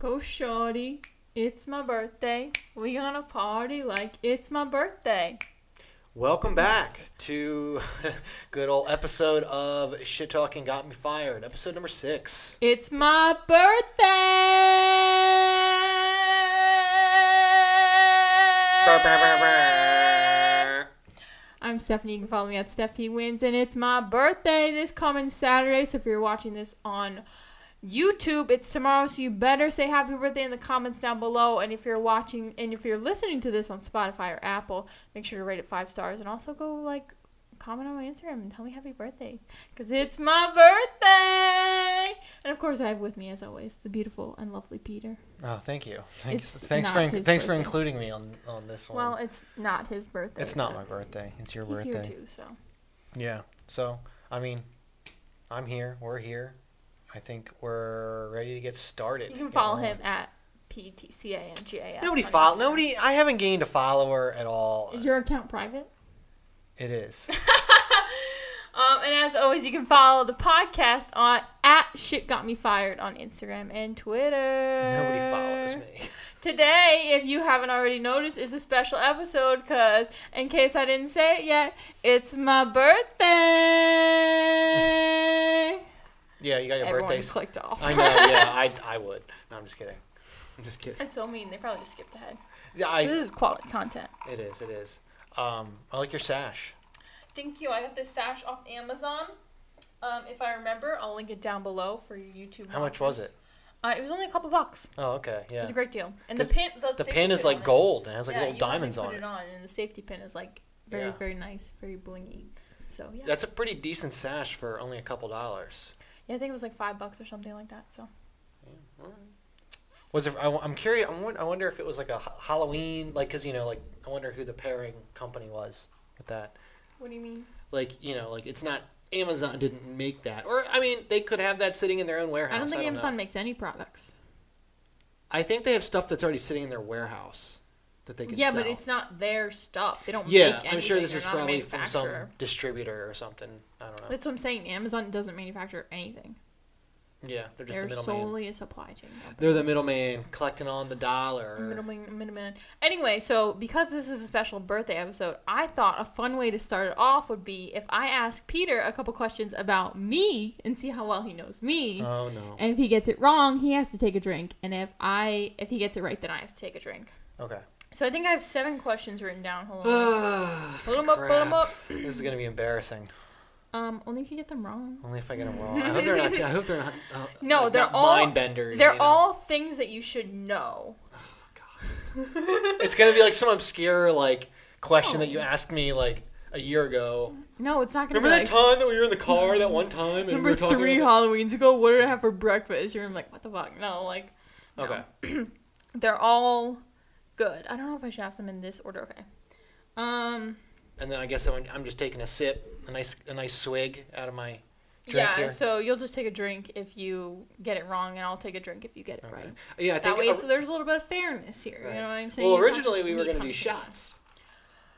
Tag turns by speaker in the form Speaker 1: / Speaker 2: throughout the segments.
Speaker 1: Go shorty, it's my birthday. We gonna party like it's my birthday.
Speaker 2: Welcome back to good old episode of Shit Talking Got Me Fired, episode number six.
Speaker 1: It's my birthday. I'm Stephanie. You can follow me at Steffi Wins, and it's my birthday this coming Saturday. So if you're watching this on YouTube, it's tomorrow. So you better say happy birthday in the comments down below. And if you're watching and if you're listening to this on Spotify or Apple, make sure to rate it five stars and also go like comment on my Instagram and tell me happy birthday because it's my birthday. And of course, I have with me as always the beautiful and lovely Peter.
Speaker 2: Oh, thank you. Thanks,
Speaker 1: It's
Speaker 2: thanks
Speaker 1: not
Speaker 2: for thanks for including me on on this one.
Speaker 1: Well, it's not his birthday.
Speaker 2: it's not my birthday. It's your
Speaker 1: He's
Speaker 2: birthday.
Speaker 1: here too, so.
Speaker 2: Yeah. So, I mean, I'm here. We're here. I think we're ready to get started.
Speaker 1: You can
Speaker 2: Get
Speaker 1: follow
Speaker 2: rolling.
Speaker 1: him at P T C A N G A F.
Speaker 2: Nobody follow. Nobody. I haven't gained a follower at all.
Speaker 1: Is your account private?
Speaker 2: It is.
Speaker 1: Um, and as always, you can follow the podcast on at Shit Got Me Fired on Instagram and Twitter.
Speaker 2: Nobody follows me.
Speaker 1: Today, if you haven't already noticed, is a special episode because, in case I didn't say it yet, it's my birthday.
Speaker 2: Yeah, you got your
Speaker 1: Everyone
Speaker 2: birthdays.
Speaker 1: clicked off.
Speaker 2: I know. Yeah, I I would. No, I'm just kidding. I'm just kidding.
Speaker 1: That's so mean. They probably just skipped ahead.
Speaker 2: Yeah, I.
Speaker 1: this is quality content.
Speaker 2: It is. It is. Um, I like your sash.
Speaker 1: Thank you. I got this sash off Amazon. Um, if I remember, I'll link it down below for your YouTube.
Speaker 2: How much was it?
Speaker 1: Uh, it was only a couple bucks.
Speaker 2: Oh, okay. Yeah.
Speaker 1: It was a great deal. And the pin, the,
Speaker 2: The pin is like
Speaker 1: it-
Speaker 2: gold. It has like
Speaker 1: yeah,
Speaker 2: little
Speaker 1: you
Speaker 2: diamonds
Speaker 1: put
Speaker 2: on
Speaker 1: it
Speaker 2: it.
Speaker 1: on, and the safety pin is like very,
Speaker 2: Yeah.
Speaker 1: very nice, very blingy. So yeah,
Speaker 2: That's a pretty decent sash for only a couple dollars.
Speaker 1: Yeah, I think it was like five bucks or something like that. So
Speaker 2: Was it? I, am curious. I won- I wonder if it was like a Halloween, like, cause you know, like, I wonder who the pairing company was with that.
Speaker 1: what do you mean?
Speaker 2: Like, you know, like it's not Amazon didn't make that, or I mean, they could have that sitting in their own warehouse.
Speaker 1: I don't think
Speaker 2: know.
Speaker 1: Amazon makes any products.
Speaker 2: I think they have stuff that's already sitting in their warehouse that they can
Speaker 1: Yeah,
Speaker 2: sell.
Speaker 1: but it's not their stuff. They don't
Speaker 2: yeah.
Speaker 1: make
Speaker 2: I'm sure
Speaker 1: anything.
Speaker 2: this
Speaker 1: They're
Speaker 2: is
Speaker 1: a
Speaker 2: probably from some
Speaker 1: manufacturer.
Speaker 2: distributor or something. I don't know.
Speaker 1: That's what I'm saying. Amazon doesn't manufacture anything.
Speaker 2: Yeah, they're just
Speaker 1: They're
Speaker 2: the middleman.
Speaker 1: solely a supply chain. company.
Speaker 2: They're the middleman collecting on the dollar.
Speaker 1: Middleman, middleman. Anyway, so because this is a special birthday episode, I thought a fun way to start it off would be if I ask Peter a couple questions about me and see how well he knows me.
Speaker 2: Oh no.
Speaker 1: And if he gets it wrong, he has to take a drink. And if I if he gets it right, then I have to take a drink.
Speaker 2: Okay.
Speaker 1: So I think I have seven questions written down. Hold on. Pull them up, pull them up.
Speaker 2: This is gonna be embarrassing.
Speaker 1: Um, only if you get them wrong.
Speaker 2: Only if I get them wrong. I hope they're not. I hope they're not. Uh,
Speaker 1: No,
Speaker 2: like,
Speaker 1: they're
Speaker 2: not
Speaker 1: all
Speaker 2: mind benders.
Speaker 1: They're
Speaker 2: you know?
Speaker 1: all things that you should know. Oh, God.
Speaker 2: It's gonna be like some obscure like question that you asked me like a year ago.
Speaker 1: No, it's not gonna
Speaker 2: Remember
Speaker 1: be
Speaker 2: that
Speaker 1: like.
Speaker 2: time that we were in the car that one time and we
Speaker 1: Remember
Speaker 2: were talking
Speaker 1: three
Speaker 2: about
Speaker 1: Halloweens ago? What did I have for breakfast? You're like, what the fuck? No, like, no.
Speaker 2: Okay.
Speaker 1: They're all good. I don't know if I should ask them in this order. Okay. Um.
Speaker 2: And then I guess I'm, I'm just taking a sip, a nice a nice swig out of my drink
Speaker 1: yeah.
Speaker 2: here.
Speaker 1: So you'll just take a drink if you get it wrong, and I'll take a drink if you get it
Speaker 2: Okay.
Speaker 1: right.
Speaker 2: Yeah, I
Speaker 1: That
Speaker 2: think.
Speaker 1: way,
Speaker 2: uh,
Speaker 1: it's, there's a little bit of fairness here.
Speaker 2: Right.
Speaker 1: You know what I'm saying?
Speaker 2: well, originally we were
Speaker 1: me
Speaker 2: gonna do shots.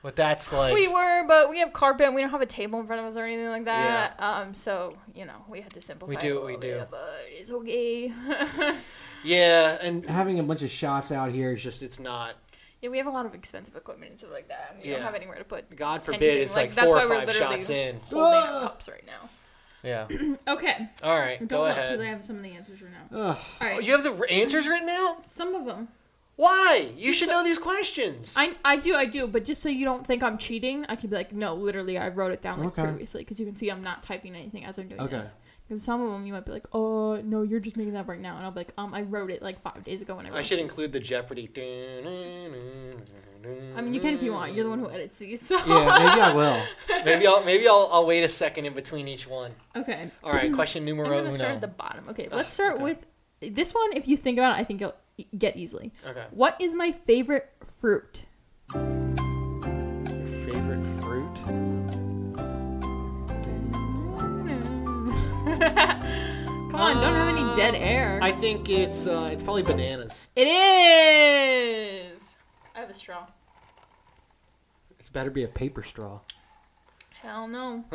Speaker 2: But that's like
Speaker 1: we were, but we have carpet. and We don't have a table in front of us or anything like that. Yeah. Um, so you know, we had to simplify.
Speaker 2: We
Speaker 1: it
Speaker 2: do what we do.
Speaker 1: bit, but it's okay.
Speaker 2: yeah, and
Speaker 3: having a bunch of shots out here is
Speaker 2: just it's not.
Speaker 1: yeah, we have a lot of expensive equipment and stuff like that. We
Speaker 2: Yeah.
Speaker 1: don't have anywhere to put.
Speaker 2: God forbid
Speaker 1: anything.
Speaker 2: it's like,
Speaker 1: that's
Speaker 2: four
Speaker 1: why
Speaker 2: or
Speaker 1: we're
Speaker 2: five
Speaker 1: literally
Speaker 2: shots in.
Speaker 1: Holding our cups right now.
Speaker 2: Yeah.
Speaker 1: Okay.
Speaker 2: All right, go
Speaker 1: Don't look
Speaker 2: ahead.
Speaker 1: because I have some of the answers right now.
Speaker 3: Ugh.
Speaker 1: All
Speaker 2: Oh, you have the answers written out?
Speaker 1: Some of them.
Speaker 2: Why? You should know these questions.
Speaker 1: I, I do, I do, but just so you don't think I'm cheating, I can be like, no, literally, I wrote it down like
Speaker 3: Okay.
Speaker 1: previously because you can see I'm not typing anything as I'm doing
Speaker 3: Okay.
Speaker 1: this. Because some of them you might be like, oh, no, you're just making that up right now. And I'll be like, um, I wrote it like five days ago when I wrote
Speaker 2: I should
Speaker 1: this."
Speaker 2: include the Jeopardy.
Speaker 1: I mean, you can if you want. You're the one who edits these. So.
Speaker 3: Yeah, maybe I will.
Speaker 2: Maybe I'll maybe I'll, I'll wait a second in between each one.
Speaker 1: Okay.
Speaker 2: All right, question
Speaker 1: I'm
Speaker 2: numero
Speaker 1: going
Speaker 2: uno.
Speaker 1: to start at the bottom. Okay,
Speaker 2: Ugh,
Speaker 1: let's start
Speaker 2: okay.
Speaker 1: with this one. If you think about it, I think you'll get easily.
Speaker 2: Okay.
Speaker 1: What is my favorite fruit?
Speaker 2: Your favorite fruit?
Speaker 1: Come on, don't have any dead air.
Speaker 2: I think it's uh, it's probably bananas.
Speaker 1: It is. I have a straw.
Speaker 2: It's better be a paper straw.
Speaker 1: Hell no.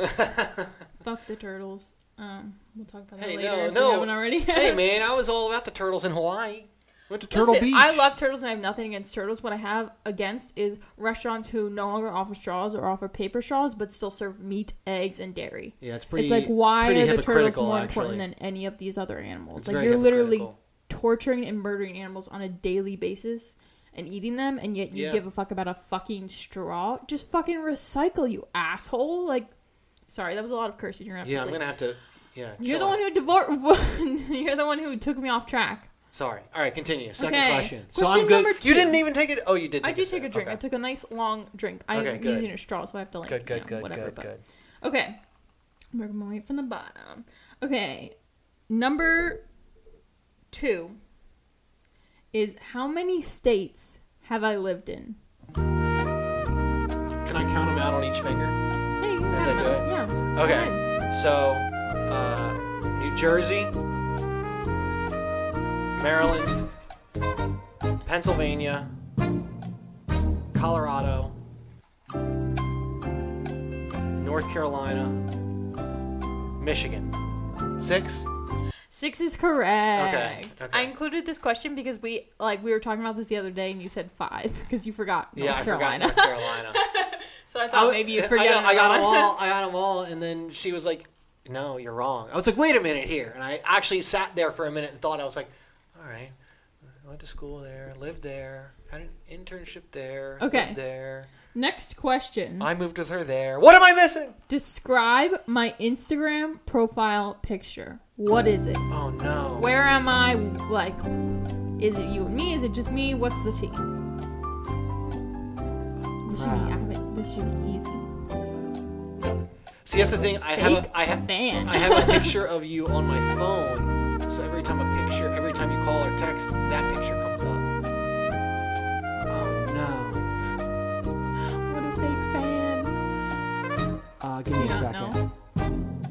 Speaker 1: Fuck the turtles. Um, we'll talk about that
Speaker 2: Hey,
Speaker 1: later
Speaker 2: no,
Speaker 1: if
Speaker 2: no.
Speaker 1: haven't already.
Speaker 2: hey man, I was all about the turtles in Hawaii.
Speaker 4: Went to Turtle
Speaker 1: Listen,
Speaker 4: Beach.
Speaker 1: I love turtles and I have nothing against turtles. What I have against is restaurants who no longer offer straws or offer paper straws, but still serve meat, eggs, and dairy.
Speaker 4: Yeah, it's pretty.
Speaker 1: it's like why
Speaker 2: pretty
Speaker 1: are the turtles more
Speaker 2: actually.
Speaker 1: important than any of these other animals?
Speaker 2: It's
Speaker 1: like you're literally torturing and murdering animals on a daily basis and eating them, and yet you
Speaker 2: Yeah.
Speaker 1: give a fuck about a fucking straw. Just fucking recycle, you asshole! Like, sorry, that was a lot of cursing. You're gonna have
Speaker 2: Yeah,
Speaker 1: to,
Speaker 2: I'm gonna have to. Yeah.
Speaker 1: You're the one who divorced. you're the one who took me off track.
Speaker 2: Sorry. All right, continue. Second
Speaker 1: Okay.
Speaker 2: question. So
Speaker 1: Question
Speaker 2: I'm good.
Speaker 1: number
Speaker 2: You
Speaker 1: two.
Speaker 2: didn't even take it. Oh, you did. Take
Speaker 1: I did take a drink. I took a nice long drink. I'm
Speaker 2: Okay, good.
Speaker 1: using a straw, so I have to like
Speaker 2: Good, good,
Speaker 1: you know,
Speaker 2: good,
Speaker 1: whatever.
Speaker 2: good,
Speaker 1: but
Speaker 2: good.
Speaker 1: okay, we're wait from the bottom. Okay, number two is how many states have I lived in?
Speaker 2: Can I count them out on each finger?
Speaker 1: Hey, you
Speaker 2: Is
Speaker 1: have
Speaker 2: that
Speaker 1: them.
Speaker 2: good?
Speaker 1: Yeah. go
Speaker 2: Okay.
Speaker 1: ahead.
Speaker 2: So, uh, New Jersey, Maryland, Pennsylvania, Colorado, North Carolina, Michigan. Six?
Speaker 1: Six is correct.
Speaker 2: Okay, okay.
Speaker 1: I included this question because we like we were talking about this the other day, and you said five because you forgot North
Speaker 2: yeah, I
Speaker 1: Carolina.
Speaker 2: forgot North Carolina.
Speaker 1: so I thought
Speaker 2: I-
Speaker 1: maybe you
Speaker 2: I
Speaker 1: forget.
Speaker 2: got, I got
Speaker 1: another
Speaker 2: them all. I got them all, and then she was like, "No, you're wrong." I was like, "Wait a minute here," and I actually sat there for a minute and thought. I was like, "All right, I went to school there, lived there, had an internship there,
Speaker 1: Okay.
Speaker 2: lived there.
Speaker 1: Next question.
Speaker 2: I moved with her there. What am I missing?"
Speaker 1: Describe my Instagram profile picture. What is it?
Speaker 2: Oh no.
Speaker 1: Where am I? Like, is it you and me? Is it just me? What's the tea? This should be, I have it, this should be easy.
Speaker 2: See, that's the thing. I have a, I have
Speaker 1: fan.
Speaker 2: I have a picture of you on my phone. So every time a picture, every time you call or text, that picture comes up. Oh no.
Speaker 1: what a fake fan.
Speaker 4: Uh, give me a second.
Speaker 1: know.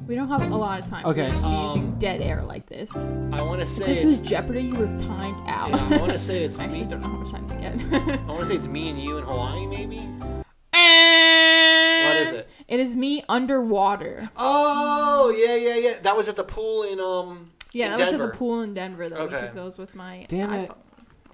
Speaker 1: We don't have a lot of time.
Speaker 4: Okay,
Speaker 1: We're just
Speaker 2: um,
Speaker 1: using dead air like this.
Speaker 2: I want to say
Speaker 1: If this
Speaker 2: it's.
Speaker 1: was Jeopardy, you would have timed out.
Speaker 2: Yeah, I want to say it's
Speaker 1: I actually
Speaker 2: me.
Speaker 1: don't know how much time to get.
Speaker 2: I want to say it's me and you in Hawaii, maybe.
Speaker 1: what
Speaker 2: is it?
Speaker 1: It is me underwater.
Speaker 2: Oh yeah, yeah, yeah. That was at the pool in um.
Speaker 1: Yeah,
Speaker 2: in
Speaker 1: that was at the pool in Denver that we
Speaker 2: Okay.
Speaker 1: took those with my
Speaker 4: Damn
Speaker 1: iPhone.
Speaker 4: it.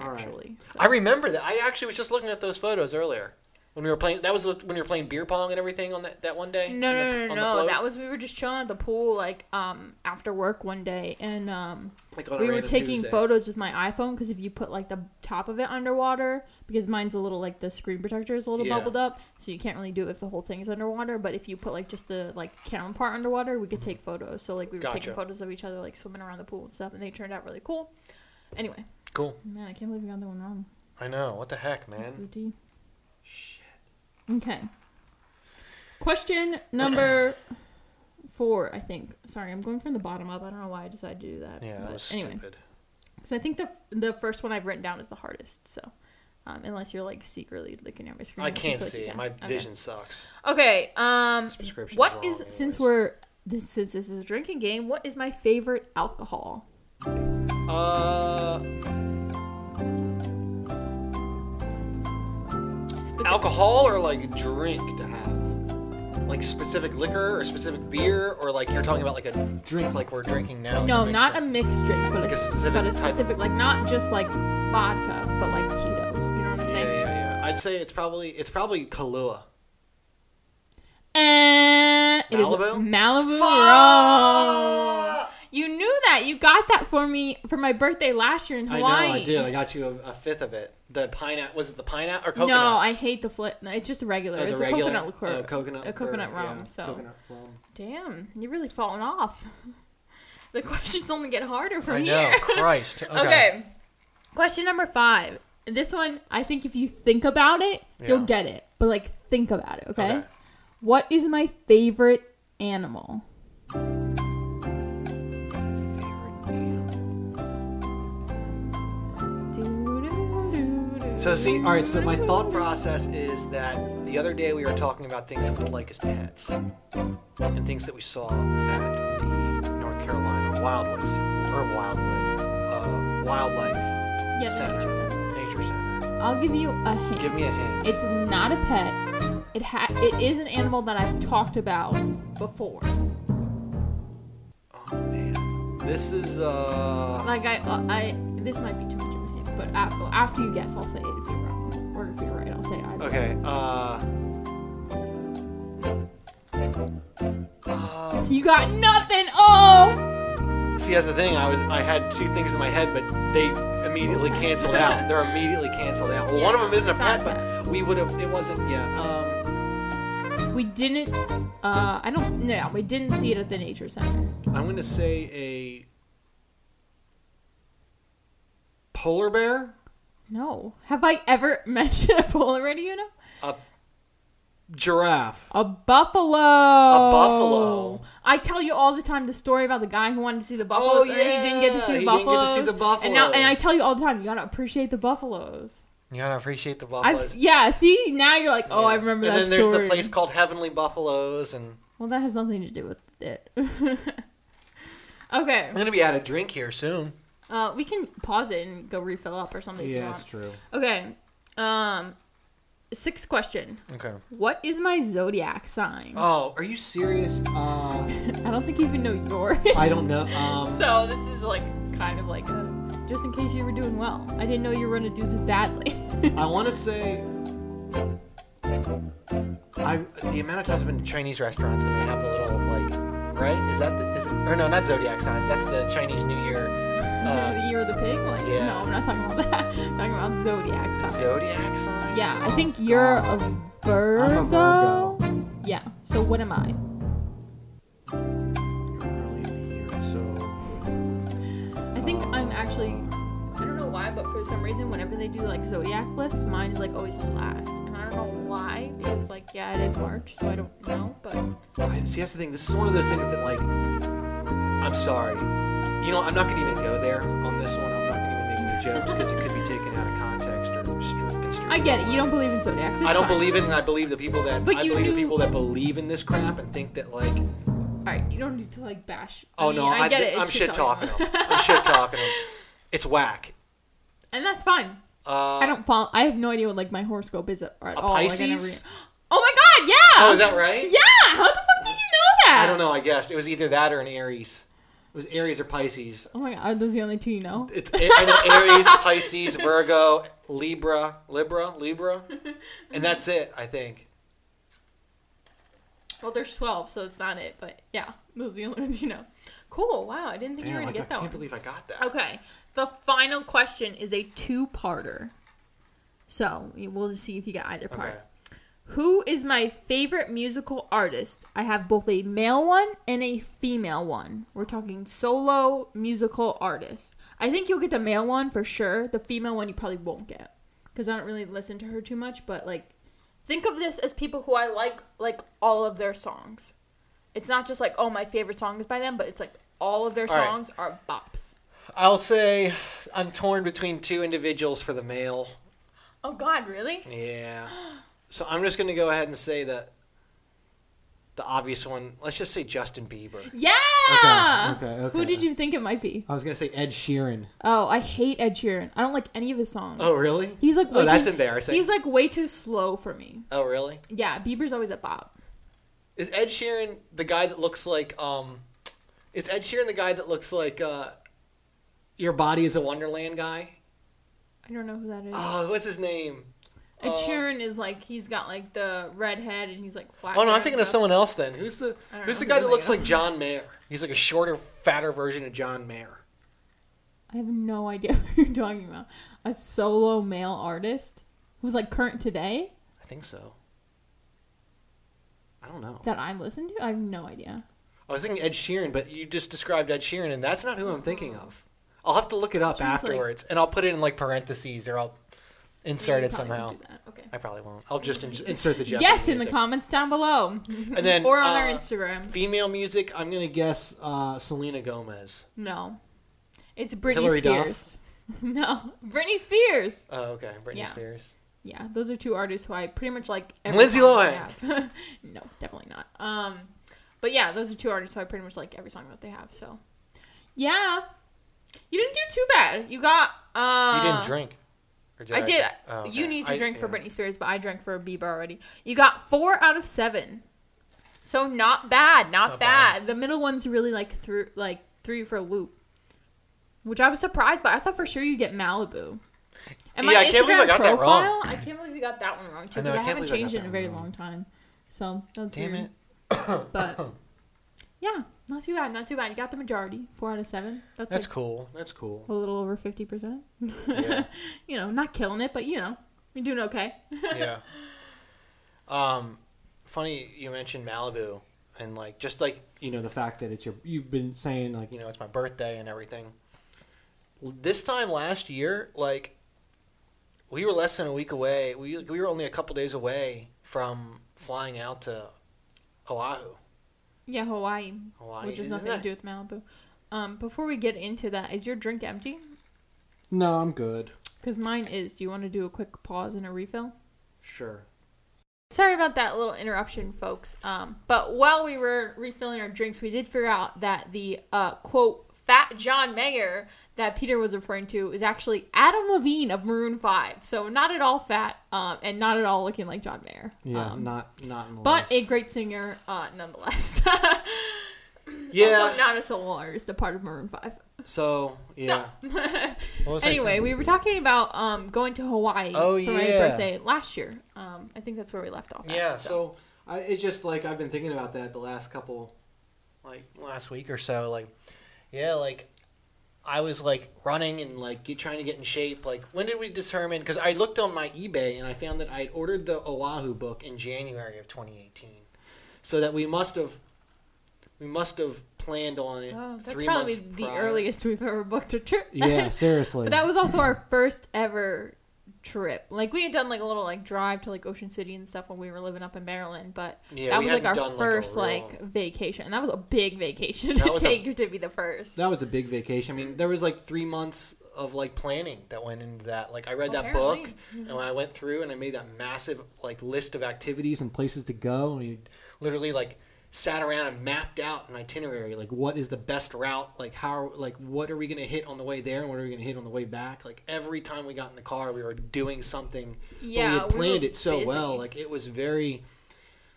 Speaker 4: All right.
Speaker 1: Actually, so.
Speaker 2: I remember that. I actually was just looking at those photos earlier when we were playing. That was when we were playing beer pong and everything on that, that one day.
Speaker 1: No, no,
Speaker 2: the-
Speaker 1: no, no, no. That was we were just chilling at the pool, like um after work one day, and um
Speaker 2: Like
Speaker 1: we were taking
Speaker 2: Tuesday.
Speaker 1: photos with my iPhone because if you put like the top of it underwater, because mine's a little like the screen protector is a little
Speaker 2: Yeah.
Speaker 1: bubbled up, so you can't really do it if the whole thing's underwater. But if you put like just the like camera part underwater, we could take photos. So like we were
Speaker 2: Gotcha.
Speaker 1: taking photos of each other like swimming around the pool and stuff, and they turned out really cool. Anyway,
Speaker 2: Cool.
Speaker 1: man, I can't believe we got that one wrong.
Speaker 2: I know. What the heck, man? Shit.
Speaker 1: Okay. Question number four, I think. Sorry, I'm going from the bottom up. I don't know why I decided to do that.
Speaker 2: Yeah, that was
Speaker 1: anyway,
Speaker 2: stupid.
Speaker 1: because I think the the first one I've written down is the hardest. So, um, unless you're like secretly looking at my screen,
Speaker 2: I can't see. My
Speaker 1: Okay.
Speaker 2: vision sucks.
Speaker 1: Okay. Um,
Speaker 2: This prescription's
Speaker 1: what is
Speaker 2: anyways.
Speaker 1: since we're this since this is a drinking game? What is my favorite alcohol?
Speaker 2: Uh,
Speaker 1: Specific-
Speaker 2: alcohol or like drink to have? Like specific liquor or specific beer or like you're talking about like a drink like we're drinking now?
Speaker 1: No, not a mixed drink, but
Speaker 2: Like a specific
Speaker 1: but a specific, like not just like vodka, but like Tito's. You know what I'm saying?
Speaker 2: yeah, yeah. yeah. I'd say it's probably it's probably Kahlua.
Speaker 1: And it is
Speaker 2: Malibu?
Speaker 1: Malibu
Speaker 2: Fuck!
Speaker 1: rum. You knew that. You got that for me for my birthday last year in Hawaii.
Speaker 2: I know, I did. I got you a, a fifth of it. The pineapple was it the pineapple or coconut?
Speaker 1: No, I hate the flip. No, it's just a regular.
Speaker 2: Oh,
Speaker 1: it's
Speaker 2: regular?
Speaker 1: a coconut liqueur.
Speaker 2: Oh, coconut
Speaker 1: a coconut
Speaker 2: liqueur,
Speaker 1: rum.
Speaker 2: yeah.
Speaker 1: So
Speaker 4: Coconut rum.
Speaker 1: damn, you're really falling off. the questions only get harder from
Speaker 2: I know.
Speaker 1: here.
Speaker 2: Christ. Okay.
Speaker 1: okay. Question number five. This one, I think if you think about it, you'll get it. But like, think about it. Okay.
Speaker 2: Okay.
Speaker 1: What is my favorite animal?
Speaker 2: So see, all right. So my thought process is that the other day we were talking about things we'd like as pets, and things that we saw at the North Carolina Wildwoods or Wildwood uh, Wildlife
Speaker 1: Yeah,
Speaker 2: Center,
Speaker 1: nature center.
Speaker 2: Nature Center.
Speaker 1: I'll give you a hint.
Speaker 2: Give me a hint.
Speaker 1: It's not a pet. It ha- it is an animal that I've talked about before.
Speaker 2: Oh man, this is uh.
Speaker 1: Like I uh, I this might be too after, you guess, I'll say it if you're wrong, or if you're right, I'll say either.
Speaker 2: Okay. Uh.
Speaker 1: You got nothing. Oh.
Speaker 2: See, that's the thing. I was I had two things in my head, but they immediately canceled out. They're immediately canceled out. Well,
Speaker 1: Yeah,
Speaker 2: one of them isn't a pet, but we would have. It wasn't. Yeah. Um.
Speaker 1: We didn't. Uh, I don't. No, we didn't see it at the nature center.
Speaker 2: I'm gonna say a polar bear.
Speaker 1: No. Have I ever mentioned a polar bear? Do you know?
Speaker 2: A giraffe.
Speaker 1: A buffalo. A
Speaker 2: buffalo.
Speaker 1: I tell you all the time the story about the guy who wanted to see the buffalo.
Speaker 2: Oh,
Speaker 1: and he didn't get to see
Speaker 2: yeah,
Speaker 1: the
Speaker 2: he didn't get to see the
Speaker 1: And now, and I tell you all the time, you gotta appreciate the buffaloes.
Speaker 2: You gotta appreciate the
Speaker 1: I've
Speaker 2: buffaloes.
Speaker 1: yeah. See now you're like, oh, I remember
Speaker 2: and
Speaker 1: that story.
Speaker 2: And then there's the place called Heavenly Buffaloes, and
Speaker 1: well, that has nothing to do with it. okay.
Speaker 2: I'm gonna be out of drink here soon.
Speaker 1: Uh, we can pause it and go refill up or something. if you
Speaker 5: Yeah,
Speaker 1: want.
Speaker 5: it's true.
Speaker 1: Okay. Um, sixth question.
Speaker 2: Okay.
Speaker 1: What is my zodiac sign?
Speaker 2: Oh, are you serious?
Speaker 5: Uh,
Speaker 1: I don't think you even know yours.
Speaker 5: I don't know. Um,
Speaker 1: So this is like kind of like a, just in case you were doing well. I didn't know you were going to do this badly.
Speaker 5: I want to say.
Speaker 2: I the amount of times I've been to Chinese restaurants and they have the little like, right? Is that the, is or no, not zodiac signs. That's the Chinese New Year. Uh,
Speaker 1: the year of the pig? Like,
Speaker 2: yeah.
Speaker 1: no, I'm not talking about that. I'm talking about zodiac signs.
Speaker 2: zodiac signs.
Speaker 1: Yeah, I think you're a Virgo.
Speaker 5: I'm a Virgo.
Speaker 1: Yeah. So what am I?
Speaker 2: Early in the year, so
Speaker 1: I think I'm actually. I don't know why, but for some reason, whenever they do like zodiac lists, mine is like always last, and I don't know why because like yeah, it is March, so I don't know, but
Speaker 2: see that's the thing. This is one of those things that like, I'm sorry. You know, I'm not gonna even go there on this one. I'm not gonna even make any jokes because it could be taken out of context or construed.
Speaker 1: I get it. You don't believe in zodiacs. It's
Speaker 2: I don't
Speaker 1: fine.
Speaker 2: believe it, and I believe the people that
Speaker 1: But
Speaker 2: I
Speaker 1: you
Speaker 2: believe
Speaker 1: knew-
Speaker 2: the people that believe in this crap and think that like,
Speaker 1: All right, you don't need to like bash.
Speaker 2: oh
Speaker 1: I
Speaker 2: no,
Speaker 1: mean, I, get it.
Speaker 2: I'm
Speaker 1: it's
Speaker 2: shit talking them. I'm shit talking them. It's whack.
Speaker 1: and that's fine.
Speaker 2: Uh,
Speaker 1: I don't follow. I have no idea what like my horoscope is at, at
Speaker 2: A
Speaker 1: all. Like, I never,
Speaker 2: Pisces?
Speaker 1: oh my god! Yeah.
Speaker 2: Oh, is that right?
Speaker 1: Yeah. How the fuck did you know that?
Speaker 2: I don't know. I guess it was either that or an Aries. It was Aries or Pisces.
Speaker 1: Oh my god, are those the only two you know?
Speaker 2: It's Aries, Pisces, Virgo, Libra, Libra, Libra, and that's it. I think.
Speaker 1: Well, there's 12, so it's not it, but yeah, those are the only ones you know. Cool. Wow, I didn't think you were gonna
Speaker 2: I
Speaker 1: get that I
Speaker 2: can't
Speaker 1: one.
Speaker 2: believe I got that.
Speaker 1: Okay, the final question is a two-parter. So we'll just see if you get either part.
Speaker 2: Okay.
Speaker 1: Who is my favorite musical artist? I have both a male one and a female one. We're talking solo musical artists. I think you'll get the male one for sure. The female one you probably won't get because I don't really listen to her too much. But like, think of this as people who I like, like all of their songs. It's not just like oh my favorite song is by them, but it's like all of their
Speaker 2: All right.
Speaker 1: songs are bops.
Speaker 2: I'll say I'm torn between two individuals for the male.
Speaker 1: Oh God, really?
Speaker 2: Yeah. So I'm just gonna go ahead and say that the obvious one. Let's just say Justin Bieber.
Speaker 1: Yeah.
Speaker 5: Okay, okay,
Speaker 1: Who did you think it might be?
Speaker 5: I was gonna say Ed Sheeran.
Speaker 1: Oh, I hate Ed Sheeran. I don't like any of his songs.
Speaker 2: Oh really?
Speaker 1: He's like
Speaker 2: Oh,
Speaker 1: way
Speaker 2: that's
Speaker 1: too,
Speaker 2: embarrassing.
Speaker 1: He's like way too slow for me.
Speaker 2: Oh really?
Speaker 1: Yeah, Bieber's always a bop.
Speaker 2: Is Ed Sheeran the guy that looks like um? Is Ed Sheeran the guy that looks like uh? Your body is a Wonderland guy.
Speaker 1: I don't know who that is.
Speaker 2: Oh, what's his name?
Speaker 1: Ed
Speaker 2: uh,
Speaker 1: Sheeran is like he's got like the red head and he's like flat.
Speaker 2: Oh no, I'm thinking of someone else. Then who's the who's the guy that looks like John Mayer? He's like a shorter, fatter version of John Mayer.
Speaker 1: I have no idea who you're talking about. A solo male artist who's like current today
Speaker 2: I think so. I don't know.
Speaker 1: that I listen to. I have no idea.
Speaker 2: I was thinking Ed Sheeran, but you just described Ed Sheeran, and that's not who I'm thinking of. I'll have to look it up
Speaker 1: Sheeran's like-
Speaker 2: afterwards, and I'll put it in like parentheses, or I'll insert
Speaker 1: You
Speaker 2: it somehow.
Speaker 1: won't do that. Okay.
Speaker 2: I probably won't. I'll just in- insert the Jeopardy
Speaker 1: Yes, in the comments down below,
Speaker 2: And then
Speaker 1: or on
Speaker 2: uh,
Speaker 1: our Instagram.
Speaker 2: Female music. I'm
Speaker 5: I'm
Speaker 2: gonna
Speaker 5: gonna guess uh, Selena Gomez.
Speaker 1: No, it's Britney
Speaker 2: Hilary Duff?
Speaker 1: Spears. no, Britney Spears.
Speaker 2: Oh, okay. Britney
Speaker 1: Yeah.
Speaker 2: Spears.
Speaker 1: Yeah, those are two artists who I pretty much like.
Speaker 2: Lindsay Lohan.
Speaker 1: no, definitely not. Um, but yeah, those are two artists who I pretty much like every song that they have. So, yeah, you didn't do too bad. You got. Uh,
Speaker 2: You didn't drink.
Speaker 1: I did.
Speaker 2: Oh, okay.
Speaker 1: You need to
Speaker 2: I-
Speaker 1: drink for
Speaker 2: yeah.
Speaker 1: Britney Spears, but I drank for Bieber already. You got four out of seven, so not bad, not,
Speaker 2: Not
Speaker 1: bad.
Speaker 2: bad.
Speaker 1: The middle ones really like threw like threw you for a loop, which I was surprised by. I thought for sure you'd get Malibu. And my
Speaker 2: Yeah, I can't believe I
Speaker 1: Instagram
Speaker 2: got that
Speaker 1: profile,
Speaker 2: wrong.
Speaker 1: I can't believe you got that one wrong too because
Speaker 2: I
Speaker 1: I,
Speaker 2: can't
Speaker 1: haven't
Speaker 2: I
Speaker 1: changed it in a very
Speaker 2: wrong.
Speaker 1: long time. So that's
Speaker 2: Damn
Speaker 1: weird.
Speaker 2: it.
Speaker 1: But yeah, not too bad. Not too bad. You got the majority, four out of seven. That's,
Speaker 2: That's
Speaker 1: like
Speaker 2: cool. That's cool.
Speaker 1: a little over fifty percent.
Speaker 2: Yeah.
Speaker 1: you know, not killing it, but you know, you're doing okay.
Speaker 2: yeah. Um, funny you mentioned Malibu and like just like
Speaker 6: You know the fact that it's your. You've been saying like
Speaker 2: you know it's my birthday and everything. This time last year, like we were less than a week away. We we were only a couple days away from flying out to Oahu,
Speaker 1: Yeah, Hawaii,
Speaker 2: Hawaii.
Speaker 1: which has
Speaker 2: Isn't
Speaker 1: nothing
Speaker 2: that-
Speaker 1: to do with Malibu. Um, before we get into that, is your drink empty?
Speaker 6: No, I'm good.
Speaker 1: Because mine is. Do you want to do a quick pause and a refill?
Speaker 6: Sure.
Speaker 1: Sorry about that little interruption, folks. Um, but while we were refilling our drinks, we did figure out that the uh, quote Fat John Mayer that Peter was referring to is actually Adam Levine of Maroon Five. So not at all fat, um, and not at all looking like John Mayer.
Speaker 6: Yeah,
Speaker 1: Um,
Speaker 6: not not in the
Speaker 1: but
Speaker 6: list.
Speaker 1: a great singer, uh, nonetheless.
Speaker 2: Yeah.
Speaker 1: also not a solo artist, a part of Maroon Five.
Speaker 2: So yeah.
Speaker 1: So,
Speaker 2: What was I
Speaker 1: anyway, we were talking about um, going to Hawaii
Speaker 2: Oh,
Speaker 1: for my birthday last year. Um, I think that's where we left off. at,
Speaker 2: yeah.
Speaker 1: so.
Speaker 2: So
Speaker 6: I, it's just like I've been thinking about that the last couple.
Speaker 2: like last week or so, like yeah, like I was like running and like get, trying to get in shape. Like when did we determine? Because I looked on my eBay and I found that I had ordered the Oahu book in January of 2018, so that we must have we must have planned on it
Speaker 1: Oh, that's
Speaker 2: three
Speaker 1: probably
Speaker 2: months
Speaker 1: the
Speaker 2: prior.
Speaker 1: earliest we've ever booked a trip.
Speaker 6: Yeah, seriously.
Speaker 1: but that was also our first ever trip. Like we had done like a little like drive to like Ocean City and stuff when we were living up in Maryland, but
Speaker 2: Yeah,
Speaker 1: that was like our
Speaker 2: hadn't done, like,
Speaker 1: first
Speaker 2: real-
Speaker 1: like vacation. And that was a big vacation
Speaker 2: That
Speaker 1: to
Speaker 2: was a-
Speaker 1: to be the first.
Speaker 6: that was a big vacation. I mean, there was like
Speaker 2: three months of like planning that went into that. Like I read that
Speaker 1: Apparently.
Speaker 2: book and when I went through and I made that massive like list of activities
Speaker 6: activities and places to go. And we
Speaker 2: literally like sat around and mapped out an itinerary like what is the best route? Like how like what are we going to hit on the way there and what are we going to hit on the way back? Like every time we got in the car we were doing something
Speaker 1: Yeah,
Speaker 2: but we
Speaker 1: we
Speaker 2: had planned
Speaker 1: were
Speaker 2: it so
Speaker 1: busy.
Speaker 2: well like it was very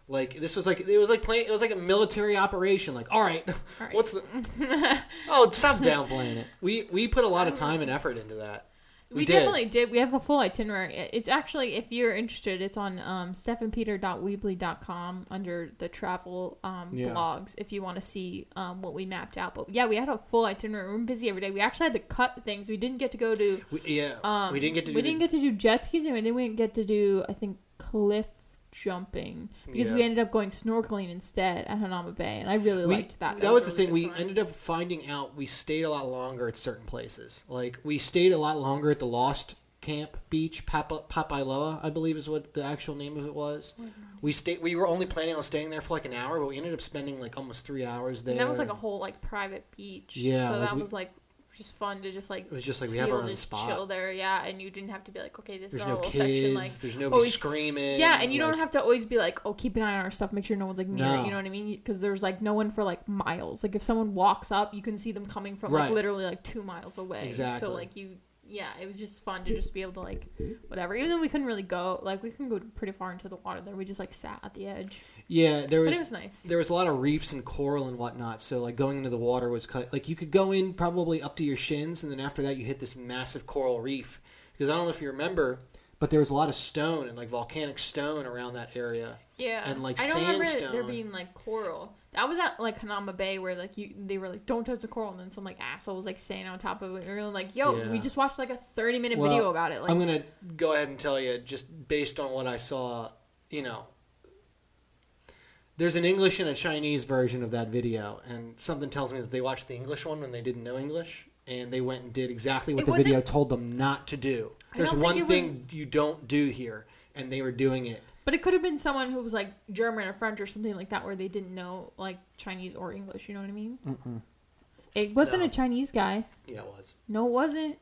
Speaker 2: like this was like it was like playing it was like a military operation. Like all right,
Speaker 1: All right.
Speaker 2: what's the oh stop downplaying it. We we put a lot of time and effort into that
Speaker 1: We,
Speaker 2: We did.
Speaker 1: definitely did. We have a full itinerary. It's actually, if you're interested, it's on um, stephandpeter.weebly.com under the travel um,
Speaker 6: Yeah.
Speaker 1: blogs if you want to see um, what we mapped out. But yeah, we had a full itinerary. We were busy every day. We actually had to cut things. We didn't get to go to.
Speaker 2: we, yeah
Speaker 1: Um,
Speaker 2: we didn't get to
Speaker 1: We
Speaker 2: do
Speaker 1: didn't get to do jet skis, and we didn't get to do. I think cliff jumping because we ended up going snorkeling instead at Hanauma Bay, and I really
Speaker 2: we,
Speaker 1: liked that.
Speaker 2: That, was the
Speaker 1: really
Speaker 2: thing. We
Speaker 1: fun.
Speaker 2: ended up finding out we stayed a lot longer at certain places. Like we stayed a lot longer at the Lost Camp Beach, Papa, Papailoa, I believe is what the actual name of it was. We stayed. We were only planning on staying there for like an hour, but we ended up spending like almost three hours there.
Speaker 1: And that was like a whole like private beach.
Speaker 6: Yeah,
Speaker 1: So
Speaker 6: like
Speaker 1: that
Speaker 6: we-
Speaker 1: was like just fun to just like.
Speaker 2: It was just like we have our own spot.
Speaker 1: chill there, yeah, and you didn't have to be like, okay, this
Speaker 2: There's
Speaker 1: is
Speaker 2: no
Speaker 1: our little
Speaker 2: kids.
Speaker 1: section, like.
Speaker 2: there's nobody
Speaker 1: always-
Speaker 2: screaming.
Speaker 1: Yeah, and you don't have to always be like, oh, keep an eye on our stuff, make sure no one's like near it. You know what I mean? Because there's like no one for like miles. Like if someone walks up, you can see them coming from like literally like two miles away.
Speaker 6: Exactly.
Speaker 1: So like you, yeah, it was just fun to just be able to like, whatever. Even though we couldn't really go, like we couldn't go pretty far into the water there. We just like sat at the edge,
Speaker 6: Yeah, there was
Speaker 1: it was nice.
Speaker 6: There was a lot of reefs and coral and whatnot. So like going into the water was cut, like you could go in probably up to your shins, and then after that you hit this massive coral reef. Because I don't know if you remember, but there was a lot of stone and like volcanic stone around that area.
Speaker 1: Yeah,
Speaker 6: and, like,
Speaker 1: I don't remember
Speaker 6: sandstone.
Speaker 1: there being like coral. That was at like Hanauma Bay where like you they were like don't touch the coral and then some like asshole was like staying on top of it. And we were like, yo,
Speaker 6: Yeah.
Speaker 1: we just watched like a thirty minute
Speaker 6: Well,
Speaker 1: video about it. Like
Speaker 2: I'm gonna go ahead and tell you, just based on what I saw, you know, there's an English and a Chinese version of that video, and something tells me that they watched the English one when they didn't know English, and they went and did exactly what
Speaker 1: It
Speaker 6: the video told them not to do. There's one
Speaker 1: it was-
Speaker 6: thing you don't do here, and they were doing it.
Speaker 1: But it could have been someone who was like German or French or something like that, where they didn't know like Chinese or English. You know what I mean?
Speaker 6: Mm-mm.
Speaker 1: It wasn't
Speaker 2: No.
Speaker 1: a Chinese guy.
Speaker 2: Yeah, it was.
Speaker 1: No, it wasn't.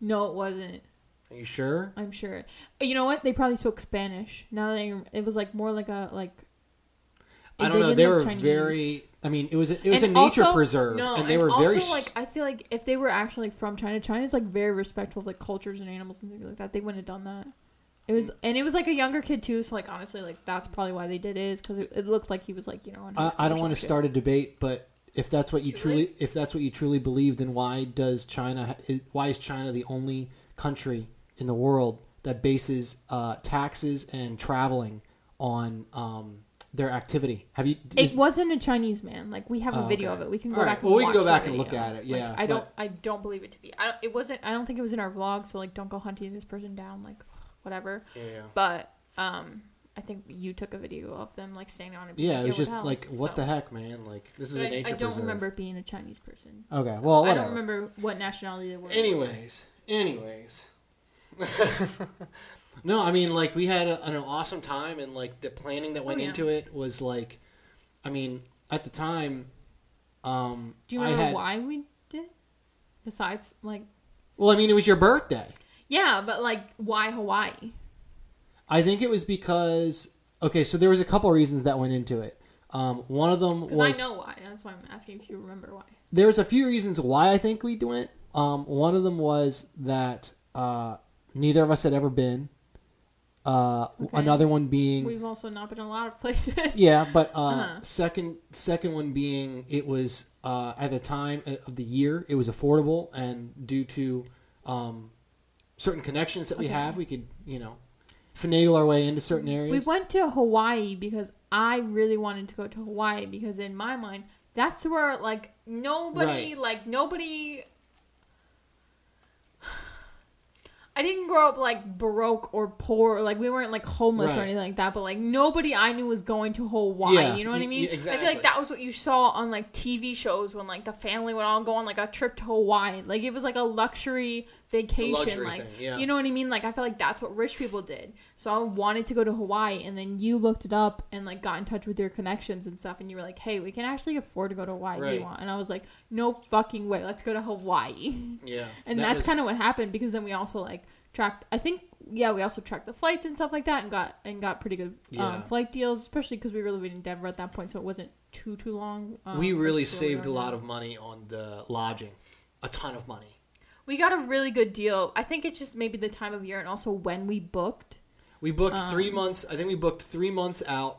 Speaker 1: No, it wasn't.
Speaker 6: Are you sure?
Speaker 1: I'm sure. You know what? They probably spoke Spanish. Now that I, it was like more like a like.
Speaker 6: I don't know.
Speaker 1: didn't
Speaker 6: They
Speaker 1: like
Speaker 6: were
Speaker 1: Chinese.
Speaker 6: very. I mean, it was a, it was
Speaker 1: And
Speaker 6: a nature
Speaker 1: also-
Speaker 6: preserve,
Speaker 1: No,
Speaker 6: and they were
Speaker 1: also,
Speaker 6: very.
Speaker 1: like
Speaker 6: s-
Speaker 1: I feel like if they were actually like from China, China's like very respectful of like cultures and animals and things like that. They wouldn't have done that. It was and it was like a younger kid too. So like honestly, like that's probably why they did it is because it, it looked like he was like you know. on
Speaker 6: I,
Speaker 1: his
Speaker 6: I don't want to start a debate, but if that's what you
Speaker 1: Should
Speaker 6: truly, if that's what you truly believe, then why does China? Why is China the only country
Speaker 2: in the world that bases uh, taxes and traveling on um, their activity. Have you?
Speaker 1: It wasn't a Chinese man. Like we have a
Speaker 2: Oh,
Speaker 1: video
Speaker 2: okay.
Speaker 1: of it. We can go
Speaker 2: All right.
Speaker 1: back. And
Speaker 2: Well, we can go back and look at it,
Speaker 1: Like,
Speaker 2: yeah,
Speaker 1: I don't.
Speaker 2: but-
Speaker 1: I don't believe it to be. I it wasn't. I don't think it was in our vlog. So like, don't go hunting this person down. Like, whatever.
Speaker 2: yeah.
Speaker 1: But um, I think you took a video of them like standing on a
Speaker 2: Yeah, it was just
Speaker 1: hell,
Speaker 2: like, what
Speaker 1: so.
Speaker 2: the heck, man? Like, this is
Speaker 1: But
Speaker 2: a
Speaker 1: I,
Speaker 2: nature
Speaker 1: I don't
Speaker 2: preserve.
Speaker 1: remember being a Chinese person.
Speaker 2: Okay,
Speaker 1: So
Speaker 2: well,
Speaker 1: I don't remember what nationality they were.
Speaker 2: Anyways, anyways. no, I mean, like, we had a, an awesome time, and, like, the planning that went
Speaker 1: Oh, yeah.
Speaker 2: into it was, like, I mean, at the time, um,
Speaker 1: Do you
Speaker 2: I
Speaker 1: remember
Speaker 2: had,
Speaker 1: why we did? Besides, like,
Speaker 2: Well, I mean, it was your birthday.
Speaker 1: Yeah, but like, why Hawaii?
Speaker 2: I think it was because, okay, so there was a couple reasons that went into it. Um, one of them
Speaker 1: was. I know why. That's why I'm asking if you remember why.
Speaker 2: there's a few reasons why I think we went. Um, one of them was that uh, neither of us had ever been. Uh,
Speaker 1: Okay.
Speaker 2: Another one being
Speaker 1: We've also not been a lot of places.
Speaker 2: yeah, but uh,
Speaker 1: Uh-huh.
Speaker 2: second second one being it was uh, at the time of the year it was affordable and due to um, certain connections that we
Speaker 1: Okay.
Speaker 2: have we could you know finagle our way into certain areas.
Speaker 1: We went to Hawaii because I really wanted to go to Hawaii because in my mind that's where like nobody
Speaker 2: Right.
Speaker 1: like nobody I didn't grow up like broke or poor like we weren't like homeless or anything like that but like nobody I knew was going to Hawaii
Speaker 2: Yeah,
Speaker 1: you know what I mean
Speaker 2: Exactly.
Speaker 1: I feel like that was what you saw on like TV shows when like the family would all go on like a trip to Hawaii like it was like a luxury vacation like
Speaker 2: thing, yeah.
Speaker 1: you know what I mean? Like I feel like that's what rich people did. So I wanted to go to Hawaii and then you looked it up and like got in touch with your connections and stuff and you were like hey we can actually afford to go to Hawaii if you want. And I was like no fucking way. Let's go to Hawaii.
Speaker 2: Yeah,
Speaker 1: and
Speaker 2: that
Speaker 1: that's
Speaker 2: was-
Speaker 1: kind of what happened because then we also like tracked i think yeah we also tracked the flights and stuff like that and got and got pretty good
Speaker 2: Yeah.
Speaker 1: um, flight deals especially because we were living in denver at that point so it wasn't too too long um,
Speaker 2: we really
Speaker 1: versus where we
Speaker 2: saved a lot of money on the lodging, a ton of money.
Speaker 1: We got a really good deal i think it's just maybe the time of year and also when we booked
Speaker 2: We booked three
Speaker 1: Um,
Speaker 2: months. I think we booked three months out.